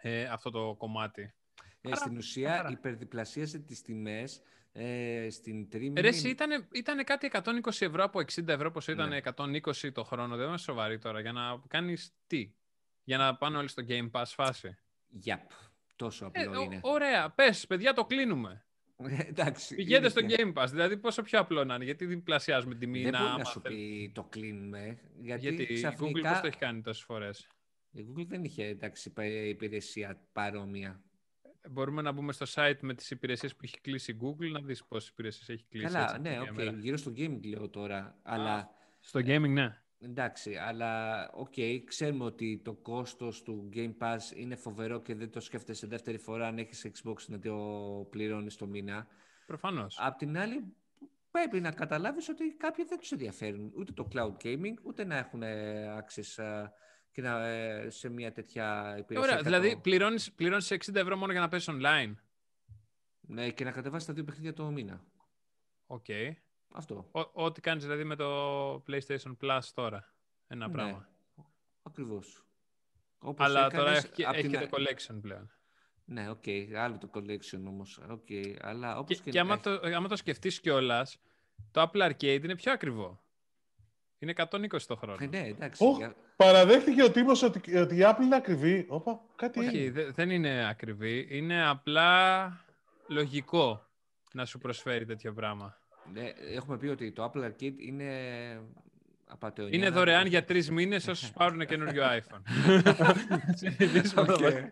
ε, αυτό το κομμάτι. Ε, στην ουσία χαρά. υπερδιπλασίασε τις τιμές ε, στην τρίμηνη. Ρε, εσύ ήταν, ήτανε κάτι 120 ευρώ από 60 ευρώ, πόσο ήταν Ναι. 120 το χρόνο. Δεν είναι σοβαρή τώρα. Για να κάνεις τι; Για να πάνε όλοι στο Game Pass φάση; Yep. Τόσο Ε, απλό ω- είναι. ωραία, πες, παιδιά, το κλείνουμε. Ε, Εντάξει. Πηγαίνετε στο είναι- Game Pass. Δηλαδή, πόσο πιο απλό να είναι. Γιατί διπλασιάζουμε την τιμή Δεν να. μπορεί να άμα σου θέλ- πει το κλείνουμε. Γιατί, Γιατί η Google ξαφνικά... πώς το έχει κάνει τόσες φορές; Η Google δεν είχε εντάξει, πα- υπηρεσία παρόμοια. Μπορούμε να μπούμε στο site με τις υπηρεσίες που έχει κλείσει η Google, να δεις πόσες υπηρεσίες έχει κλείσει. Καλά, έτσι, ναι, την οκ. ίδια μέρα. Γύρω στο gaming λέω τώρα. Αλλά Στο gaming, ναι. εντάξει, αλλά οκ, ξέρουμε ότι το κόστος του Game Pass είναι φοβερό και δεν το σκέφτεσαι δεύτερη φορά αν έχεις Xbox να το πληρώνεις το μήνα. Προφανώς. Απ' την άλλη, πρέπει να καταλάβεις ότι κάποιοι δεν τους ενδιαφέρουν ούτε το cloud gaming, ούτε να έχουν ε, access ε, και να, ε, σε μια τέτοια υπηρεσία. Ωραία, κάτω. δηλαδή πληρώνεις, πληρώνεις 60 ευρώ μόνο για να παίζεις online. Ναι, και να κατεβάσεις τα δύο παιχνίδια το μήνα. Οκ. Αυτό. Ο- Ό,τι κάνεις δηλαδή με το PlayStation Plus τώρα. Ένα Ναι, πράγμα. Ακριβώς. Όπως Αλλά τώρα έκανες έχει, και- απ' έχει την και α- το collection πλέον. Ναι, οκ, άλλο το collection όμως. Οκ, αλλά Και, όπως και, και άμα, έχει- το, άμα το σκεφτείς κιόλας, το Apple Arcade είναι πιο ακριβό. Είναι 120 το χρόνο. Ε, ναι, εντάξει. Οχ, για- παραδέχτηκε ο Τίμος ότι, ότι η Apple είναι ακριβή. Όπα, κάτι Όχι, έγινε. δε- δεν είναι ακριβή. Είναι απλά λογικό να σου προσφέρει τέτοιο πράγμα. ναι, έχουμε πει ότι το Apple Arcade είναι απατεωνιά. Είναι να- δωρεάν για τρεις μήνες όσου πάρουν καινούριο iPhone. Συνηθίζουμε Οκ. βασικά.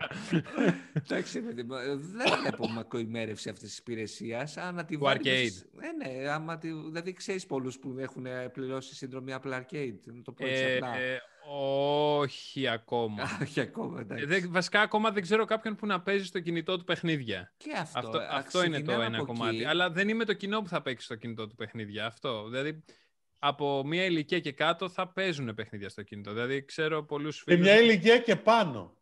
Εντάξει, παιδί μου, ε, δεν βλέπω μακροημέρευση αυτής της υπηρεσίας. Αν τη Του βάλεις- arcade. Ε, ναι, άμα τη... δηλαδή ξέρεις πολλούς που έχουν ε, πληρώσει συνδρομή Apple Arcade. Να το πω έτσι Ε, απλά. ε, όχι ακόμα. Α, Όχι ακόμα, εντάξει. Ε, δεν- βασικά, ακόμα δεν ξέρω κάποιον που να παίζει στο κινητό του παιχνίδια. Και αυτό. Αυτό, ε, αυτό είναι το ξεκινάμε ένα από κομμάτι. εκεί. Αλλά δεν είμαι το κοινό που θα παίξει στο κινητό του παιχνίδια. Αυτό. Δηλαδή, από μια ηλικία και κάτω θα παίζουν παιχνίδια στο κινητό. Δηλαδή, ξέρω πολλούς Και φίλους. μια ηλικία και πάνω.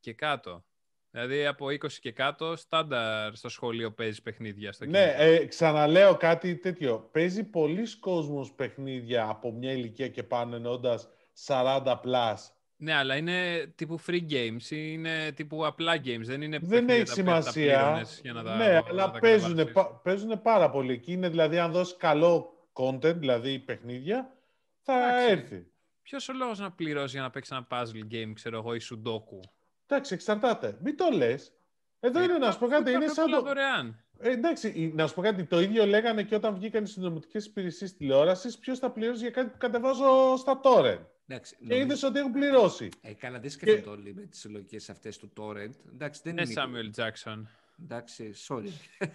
και κάτω. Δηλαδή, από 20 και κάτω, στάνταρ στο σχολείο παίζει παιχνίδια στο Ναι, κινητό. ε, ξαναλέω κάτι τέτοιο. Παίζει πολλοί κόσμος παιχνίδια από μια ηλικία και πάνω εννοώντας 40 plus. Ναι, αλλά είναι τύπου free games, είναι τύπου απλά games, δεν είναι Δεν παιχνίδια έχει τα οποία τα σημασία. πλήρωνες για να τα, ναι, να αλλά τα παίζουν, καταβάλεις. παίζουν πάρα πολύ. Εκεί είναι δηλαδή αν δώσεις καλό content, δηλαδή παιχνίδια, θα Εντάξει. έρθει. Ποιος ο λόγος να πληρώσει για να παίξει ένα puzzle game, ξέρω εγώ, ή sudoku; Εντάξει, εξαρτάται. Μην το λες. Εδώ Ε, είναι να σου πω κάτι. Είναι Αφού σαν όλα το... δωρεάν. Ε, εντάξει, να σου πω κάτι, το ίδιο λέγανε και όταν βγήκαν οι συνδρομητικέ υπηρεσίες τηλεόρασης. Ποιος θα πληρώσει για κάτι που κατεβάζω στα torrent. Εντάξει, Και είδες ότι έχουν πληρώσει. Ε, καλά, δεν σκέφτονται όλοι με τις λογικές αυτές του torrent. Εντάξει, δεν Ναι, είναι... Σάμιουελ Τζάξον. Εντάξει, sorry.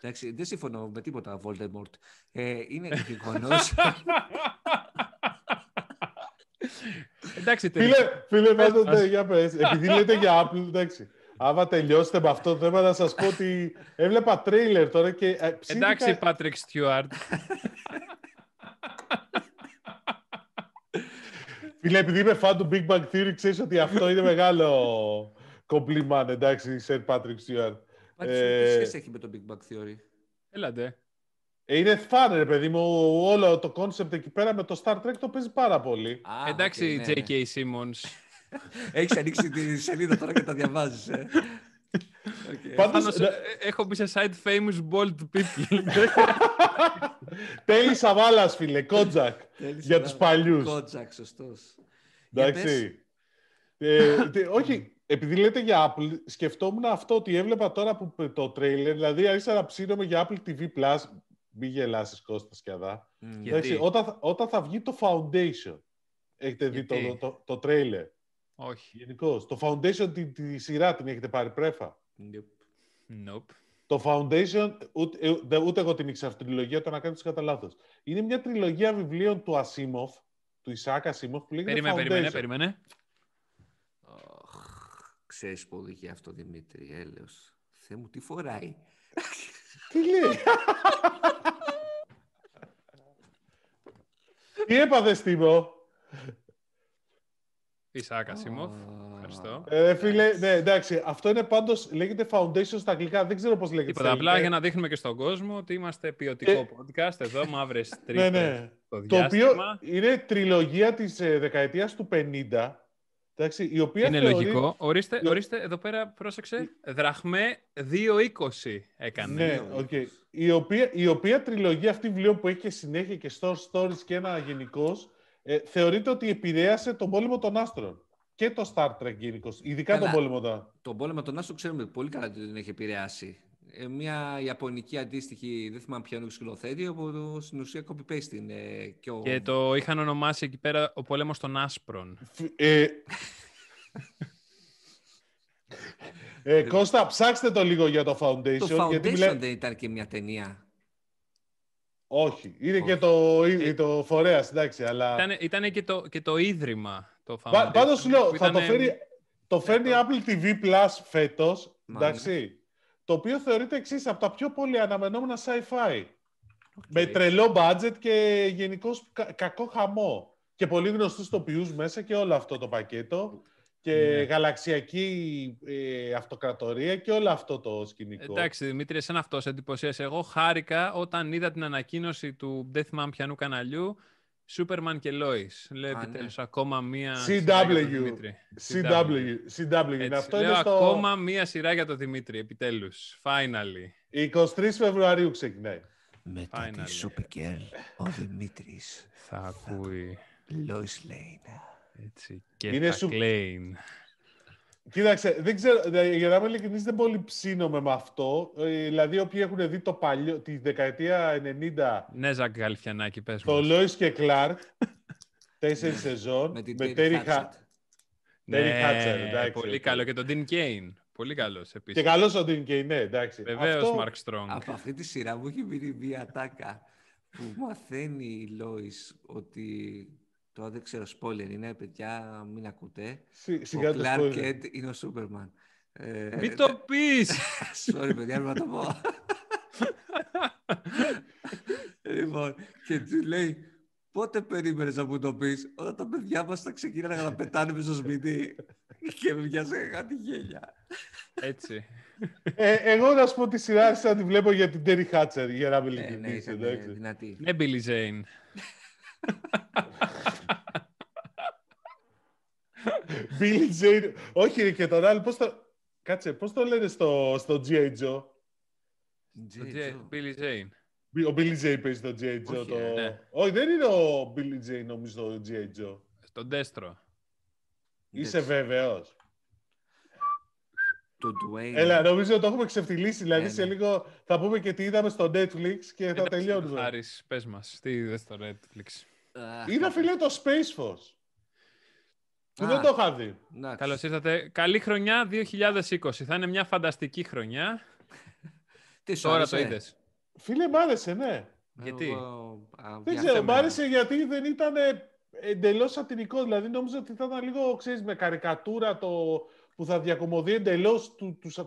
Εντάξει, δεν συμφωνώ με τίποτα, Voldemort. Ε, είναι γεγονός... Εντάξει, Φίλε, τελικά. φίλε Πες πάντοτε, μας. για πες. Επειδή λέτε για Apple, εντάξει. Άμα τελειώσετε με αυτό το θέμα, να σας πω ότι έβλεπα τρέιλερ τώρα και ε, ψήθηκα- Εντάξει, Πάτρικ Στιούαρτ. Φίλε, επειδή είμαι fan του Big Bang Theory, ξέρεις ότι αυτό είναι μεγάλο κομπλιμάν, εντάξει, Σερ Patrick Stewart. Πάντως, Ε, τι σχέση έχει με το Big Bang Theory; Έλατε. Ε, Είναι φαν, ρε παιδί μου, όλο το concept εκεί πέρα με το Star Trek το παίζει πάρα πολύ. Α, Εντάξει, οκ, ναι, ναι. J.K. Simmons. Έχεις ανοίξει τη σελίδα τώρα και τα διαβάζεις, ε. Οκ. Πάντως, Πάνω σε- ναι, ε, έχω μπει σε site famous bold people. Τέλη Σαβάλας, φίλε, Κότζακ, Τέλης για να- τους παλιούς. Κότζακ, σωστός. Για πες. Εντάξει. Ε, τε- όχι, επειδή λέτε για Apple, σκεφτόμουν αυτό ότι έβλεπα τώρα που το τρέιλερ, δηλαδή άρχισα να ψήνομαι για Apple TV Plus, μη γελάσεις Κώστας και αδά. Μμ. Γιατί; Εντάξει, όταν, θα- όταν θα βγει το Foundation, έχετε δει το, Γιατί; το, το, τρέιλερ, Όχι. γενικώ. Το Foundation τη, τη σειρά την έχετε πάρει πρέφα; Yep. Nope. Το Foundation, ούτε, ε, δε- ούτε εγώ την ήξερα αυτή τη τριλογία, το να κάνεις κατά λάθος. Είναι μια τριλογία βιβλίων του Ασίμοφ, του Ισaac Ασίμοφ, που λέγεται Περίμενε, Foundation. περίμενε, περίμενε. Αχ, Ξέρεις που οδηγεί αυτό, Δημήτρη, έλεος. Θεέ μου, τι φοράει; Τι λέει; Τι έπαθες, Τίμο. Ισaac Asimov. Α, Ευχαριστώ. Ε, φίλε, ναι, εντάξει, αυτό είναι πάντως, λέγεται Foundation στα αγγλικά, δεν ξέρω πώς λέγεται. Τίποτα, στα απλά ελληνικά. για να δείχνουμε και στον κόσμο ότι είμαστε ποιοτικό Ε, podcast εδώ, μαύρες Ναι, τρύπες ναι. στο Το οποίο διάστημα. είναι τριλογία της ε, δεκαετίας του 50, εντάξει, η οποία Είναι θεωρεί... λογικό. Ορίστε, Ναι. ορίστε, εδώ πέρα πρόσεξε. Δραχμέ 2.20 έκανε. Ναι, οκ. η, οποία, η οποία τριλογία αυτή βιβλίο που έχει και συνέχεια και short stories και ένα γενικώ, ε, θεωρείται ότι επηρέασε τον πόλεμο των άστρων. Και το Star Trek γενικώς. Ειδικά Καλά. τον πόλεμο των Τον πόλεμο των Άστρων ξέρουμε πολύ καλά ότι δεν έχει επηρεάσει. Ε, μια ιαπωνική αντίστοιχη, δεν θυμάμαι ποιο είναι το σκηνοθέτη, από το, στην ουσία copy-paste είναι. Και, ο... Και το είχαν ονομάσει εκεί πέρα ο πόλεμος των άστρων. Ε, ε, Κώστα, ψάξ' το λίγο για το Foundation. το γιατί Foundation μιλά- δεν ήταν και μια ταινία. Όχι, είναι και Όχι. το, Ε, το φορέας, εντάξει, αλλά... Ήταν, ήτανε και, το, και το ίδρυμα το Foundation. Πα- Πάντως σου λέω, που θα το ήτανε- φέρει, το φέρνει η Apple TV Plus φέτος, Μάλιστα. εντάξει, το οποίο θεωρείται εξής από τα πιο πολύ αναμενόμενα sci-fi. Οκ. Με τρελό budget και γενικώς κακό χαμό. Και πολύ γνωστούς ηθοποιούς μέσα και όλο αυτό το πακέτο. Και Ναι. γαλαξιακή ε, αυτοκρατορία και όλο αυτό το σκηνικό. Εντάξει, Δημήτρη, εσένα αυτός σε εντυπωσίασε. Εγώ χάρηκα όταν είδα την ανακοίνωση του δεν θυμάμαι πιανού καναλιού Σούπερμαν και Λόις. Λέω Α, ναι. επιτέλους ακόμα μία CW. σειρά για τον Δημήτρη. CW. CW. είναι. Έτσι, Αυτό λέω είναι στο ακόμα μία σειρά για τον Δημήτρη, επιτέλους. Finally. 23 Φεβρουαρίου ξεκινάει. Μετά Finally. της Supergirl, ο Δημήτρης, Θα ακούει Lois Lane. έτσι και Είναι θα σου- κλαίει. Κοίταξε, δεν ξέρω, δε- για να είμαι ειλικρινής, δεν πολύ ψήνομαι με αυτό. Ε, δηλαδή, όποιοι έχουν δει το παλιό, τη δεκαετία 90, Ναι, Ζακ Γαλφιανάκη, πες το μας. Lois και Clark, τέσσερις σεζόν, Με την με Terry Terry Hatcher. Hatcher. Ναι, Hatcher, εντάξει, πολύ οκ. καλό. Και τον Dean Cain. Πολύ καλός επίσης. Και καλός ο Dean Cain, ναι, εντάξει. Βεβαίως, Αυτό- Mark Strong. Από αυτή τη σειρά μου έχει μείνει μία ατάκα που μαθαίνει η Lois ότι τώρα δεν ξέρω spoiler είναι παιδιά μην ακούτε Σι- ο Σιγά το Clark spoiler. Kent είναι ο Σούπερμαν ε, Μην το πεις! sorry παιδιά πρέπει να το πω λοιπόν και του λέει πότε περίμενες να μου το πεις; Όταν τα παιδιά μας θα ξεκίνανε να πετάνε μες στο σπίτι και με πιάσε κάτι γέλια Έτσι. Ε, εγώ να σου πω τη σειρά άρχισα να τη βλέπω για την Terry Hatcher, για να είμαι ε, ναι, ειλικρινής, ήταν εντάξει. δυνατή Ναι, Billy Zane. Billy Jane. Όχι, ρε, και τον άλλο, πώς το... Κάτσε, πώς το λένε στο, στο G.I. Joe; Το J. J- Joe. Billy Zane. Ο Billy Jane παίζει το G.I. Joe. Όχι, το... ε, ναι. Όχι, δεν είναι ο Billy Jane, νομίζω, το G.I. Joe. Στον Destro. Είσαι βέβαιος. Το Dwayne. Έλα, νομίζω το έχουμε ξεφτυλίσει. Δηλαδή, σε λίγο θα πούμε και τι είδαμε στο Netflix και θα τελειώνουμε. Χάρης, πες μας, τι είδες στο Netflix; Είδα, φίλε, το Space Force. Που δεν το είχα δει. Καλώς ήρθατε. Καλή χρονιά 2020. Θα είναι μια φανταστική χρονιά. Τι Τώρα το είδες. Φίλε, μ' άρεσε, ναι. Γιατί; δεν ξέρω, μ' άρεσε γιατί δεν ήταν εντελώς σατυρικό. Δηλαδή, νόμιζα ότι θα ήταν λίγο, ξέρεις, με καρικατούρα το που θα διακομωδεί εντελώς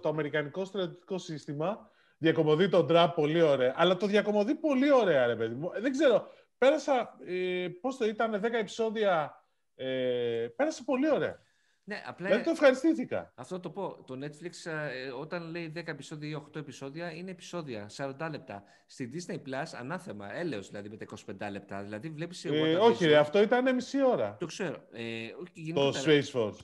το αμερικανικό στρατιωτικό σύστημα. Διακομωδεί τον Τραμπ πολύ ωραία. Αλλά το διακομωδεί πολύ ωραία, ρε παιδί μου. Δεν ξέρω. Πέρασα, ε, πώς το ήταν, 10 επεισόδια ε, πέρασε πολύ ωραία. Ναι, απλά... Δηλαδή το ευχαριστήθηκα. Αυτό το πω. Το Netflix ε, όταν λέει 10 επεισόδια ή 8 επεισόδια είναι επεισόδια, 40 λεπτά. Στη Disney Plus ανάθεμα, έλεος δηλαδή με τα 25 λεπτά. Δηλαδή βλέπεις... Ε, όχι ρε, αυτό ήταν μισή ώρα. Το ξέρω. Ε, το Space Force.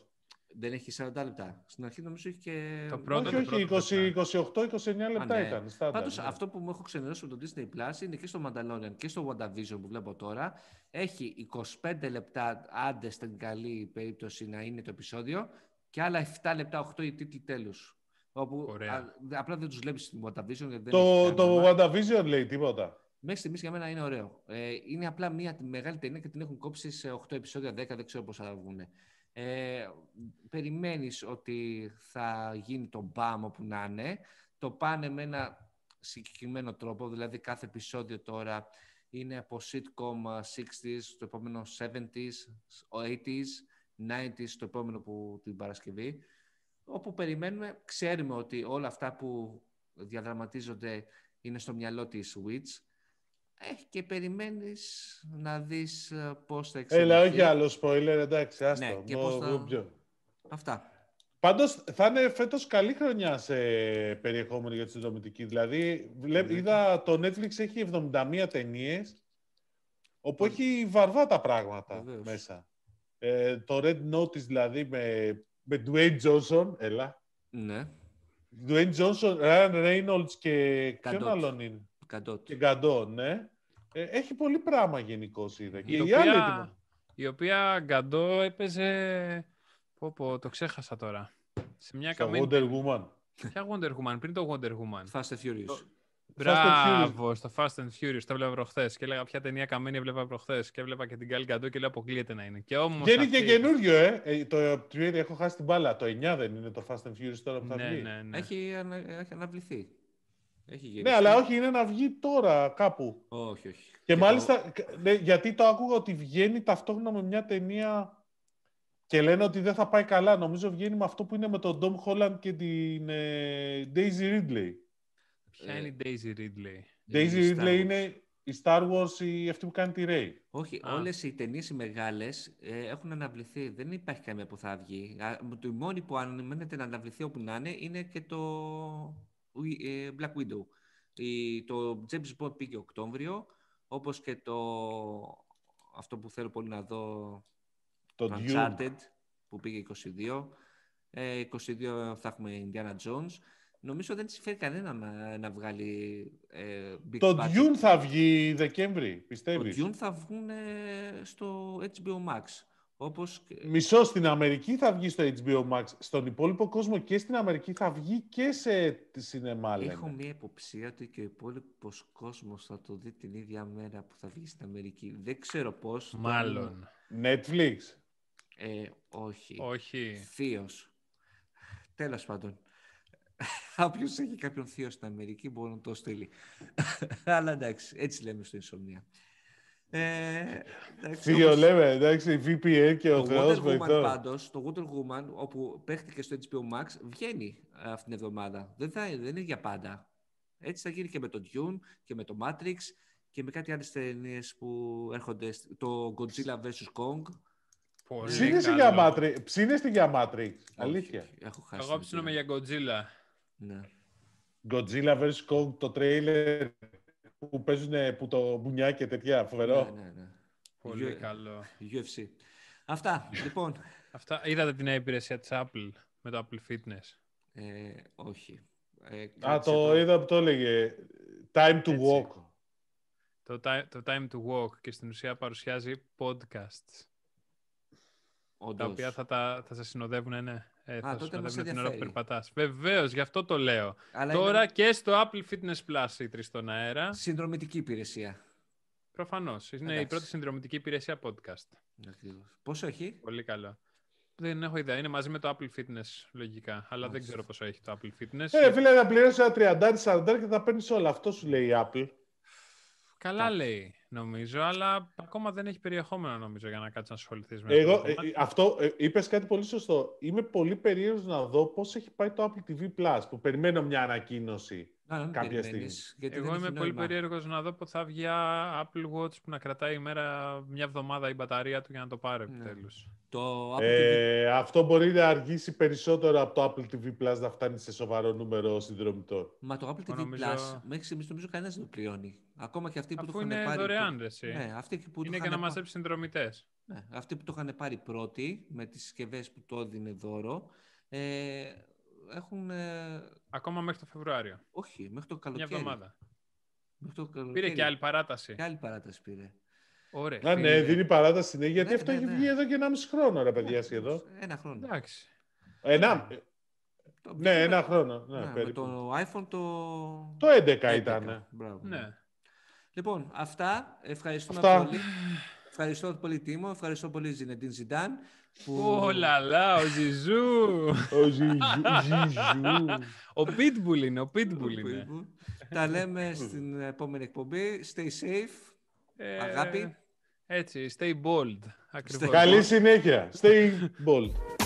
Δεν έχει 40 λεπτά. Στην αρχή νομίζω έχει και. Το πρώτο, όχι, όχι, 28-29 λεπτά ναι. ήταν. Πάντως ναι. αυτό που μου έχω ξενερώσει με το Disney Plus είναι και στο Mandalorian και στο WandaVision που βλέπω τώρα. Έχει 25 λεπτά, άντε στην καλή περίπτωση να είναι το επεισόδιο, και άλλα 7 λεπτά, 8 οι τίτλοι τέλους. Όπου α, απλά δεν τους βλέπεις στην WandaVision. το το WandaVision λέει τίποτα. Μέχρι στιγμής για μένα είναι ωραίο. Ε, είναι απλά μια μεγάλη ταινία και την έχουν κόψει σε 8 επεισόδια, 10, δεν ξέρω πώ θα βγουν ε, περιμένεις ότι θα γίνει το μπαμ όπου να είναι. Το πάνε με ένα συγκεκριμένο τρόπο, δηλαδή κάθε επεισόδιο τώρα είναι από sitcom 60s, το επόμενο 70s, 80s, 90s, το επόμενο που την Παρασκευή. Όπου περιμένουμε, ξέρουμε ότι όλα αυτά που διαδραματίζονται είναι στο μυαλό της Witch έχει και περιμένεις να δεις ε, πώς θα εξελιχθεί. Έλα, όχι άλλο spoiler, εντάξει, άστο. Ναι, και πώς θα... Αυτά. Πάντως, θα είναι φέτος καλή χρονιά σε περιεχόμενο για τη συνδρομητική. Δηλαδή, είδα το Netflix έχει 71 ταινίες, όπου έχει βαρβά πράγματα μέσα. Ε, το Red Notice, δηλαδή, με, με Dwayne Johnson, έλα. Ναι. Dwayne Johnson, Ryan Reynolds και ποιον άλλον είναι; Καντότ. Και Γκαντό, ναι. Ε, έχει πολύ πράγμα γενικώ είδα. Η, η, οποία, η οποία Γκαντό έπαιζε. Πω, πω, το ξέχασα τώρα. Σε μια καμένη... Wonder Woman. Ποια Wonder Woman, πριν το Wonder Woman. Fast and Furious. Μπράβο, στο Fast and Furious. Το έβλεπα προχθές. Και έλεγα ποια ταινία καμένη έβλεπα προχθές. Και έβλεπα και την Gal Gadot και λέω αποκλείεται να είναι. Και όμως και είναι και καινούριο, ε. ε το έχω χάσει την μπάλα. Το 9 δεν είναι το Fast and Furious τώρα που θα ναι, βγει. Ναι, ναι. Έχει, ανα... έχει αναβληθεί. Έχει ναι, αλλά όχι, είναι να βγει τώρα κάπου. Όχι, όχι. Και, μάλιστα, ναι, γιατί το άκουγα ότι βγαίνει ταυτόχρονα με μια ταινία και λένε ότι δεν θα πάει καλά. Νομίζω βγαίνει με αυτό που είναι με τον Ντόμ Holland και την ε, Daisy Ridley. Ποια είναι η Daisy Ridley? Daisy Ridley είναι η Star Wars, η αυτή που κάνει τη Ray. Όχι, Α. όλες οι ταινίες οι μεγάλες ε, έχουν αναβληθεί. Δεν υπάρχει καμία που θα βγει. Το μόνη που αναμένεται να αναβληθεί όπου να είναι είναι και το ε, Black Widow. το James Bond πήγε Οκτώβριο, όπως και το αυτό που θέλω πολύ να δω το, Uncharted που πήγε 22. 22 ε, θα έχουμε Indiana Jones. Νομίζω δεν συμφέρει κανένα να, να βγάλει ε, Big Το Dune θα βγει Δεκέμβρη, πιστεύεις; Το Dune θα βγουν στο HBO Max. Όπως... Μισό στην Αμερική θα βγει στο HBO Max. Στον υπόλοιπο κόσμο και στην Αμερική θα βγει και σε σινεμά, λένε. Έχω μία υποψία ότι και ο υπόλοιπος κόσμος θα το δει την ίδια μέρα που θα βγει στην Αμερική. Δεν ξέρω πώς. Μάλλον. Netflix. Ε, όχι. Όχι. Θείος. Τέλος πάντων. Όποιος έχει κάποιον θείο στην Αμερική μπορεί να το στείλει. Αλλά εντάξει, έτσι λέμε στο Ισομνία. Ε, Θείο λέμε, εντάξει, VPN και ο Θεός Wonder Woman πάντως, το Wonder Woman, όπου παίχτηκε στο HBO Max, βγαίνει αυτήν την εβδομάδα. Δεν, θα, δεν είναι για πάντα. Έτσι θα γίνει και με το Dune και με το Matrix και με κάτι άλλες ταινίες που έρχονται, το Godzilla vs. Kong. Ψήνεσαι για Matrix, ψήνεσαι για Matrix, αλήθεια. Έχω χάσει Εγώ ψήνομαι για Godzilla. Ναι. Godzilla vs. Kong, το τρέιλερ που παίζουν που το μπουνιά και τέτοια. Φοβερό. Ναι, ναι, ναι. Πολύ καλό. UFC. Αυτά, λοιπόν. Αυτά, είδατε την υπηρεσία της Apple με το Apple Fitness; Ε, όχι. Ε, Α, το, είδα που το έλεγε. Time to walk. Το, το time to walk και στην ουσία παρουσιάζει podcasts. Όντως. Τα οποία θα, τα, θα σας συνοδεύουν, ναι. Ε, Α, θα τότε μας την ώρα που περπατάς. Βεβαίως, γι' αυτό το λέω. Τώρα είναι... και στο Apple Fitness Plus η τρεις στον αέρα. Συνδρομητική υπηρεσία. Προφανώς. Είναι Εντάξει. η πρώτη συνδρομητική υπηρεσία podcast. Ακριβώς. Πόσο έχει; Πολύ καλό. Δεν έχω ιδέα. Είναι μαζί με το Apple Fitness, λογικά. Αλλά δεν ξέρω πόσο έχει το Apple Fitness. Ε, φίλε, θα πληρώσεις ένα 30-40 και θα παίρνεις όλα. Αυτό σου λέει η Apple. Καλά λέει, νομίζω, αλλά ακόμα δεν έχει περιεχόμενο, νομίζω, για να κάτσεις να ασχοληθείς με Εγώ, αυτό. Ε, αυτό ε, είπες κάτι πολύ σωστό. Είμαι πολύ περίεργος να δω πώς έχει πάει το Apple TV Plus, που περιμένω μια ανακοίνωση Α, κάποια στιγμή. Εγώ είμαι πολύ περίεργος να δω πότε θα βγει Apple Watch που να κρατάει η μέρα μια εβδομάδα η μπαταρία του για να το πάρει ναι. επιτέλους. Το ε, Αυτό μπορεί να αργήσει περισσότερο από το Apple TV Plus να φτάνει σε σοβαρό νούμερο συνδρομητών. Μα το Apple TV νομίζω... Plus μέχρι στιγμής νομίζω κανένας δεν το πληρώνει. Ακόμα και αυτοί που Αφού το είχαν είναι πάρει. Δωρεάν, ρε, ναι, αυτοί που είναι για να μαζέψει συνδρομητές. Ναι, αυτοί που το είχαν πάρει πρώτοι με τις συσκευές που το έδινε δώρο. Ε, έχουν. Ε... Ακόμα μέχρι το Φεβρουάριο. Όχι, μέχρι το καλοκαίρι. Μια εβδομάδα. Μέχρι το καλοκαίρι. Πήρε και άλλη παράταση. Και άλλη παράταση πήρε. Ωραία. Α, ναι, δίνει παράταση ναι, γιατί ναι, αυτό ναι, έχει ναι. βγει εδώ και ένα μισό χρόνο, ρε παιδιά, σχεδόν. Ένα χρόνο. Εντάξει. Ένα. ναι, ένα χρόνο. Ναι, ναι, με το iPhone το. Το 11, 11 ήταν. Μπράβο. Ναι. Λοιπόν, αυτά. Ευχαριστούμε αυτά. πολύ. Ευχαριστώ πολύ Τίμο, ευχαριστώ πολύ Ζινεντίν Ζιντάν. Που... Ω λαλά, ο Ζιζού. ο Ζιζού. Ο Pitbull είναι, ο Pitbull είναι. Τα λέμε στην επόμενη εκπομπή. Stay safe. Ε, Αγάπη. Έτσι, stay bold. Καλή συνέχεια. Stay bold.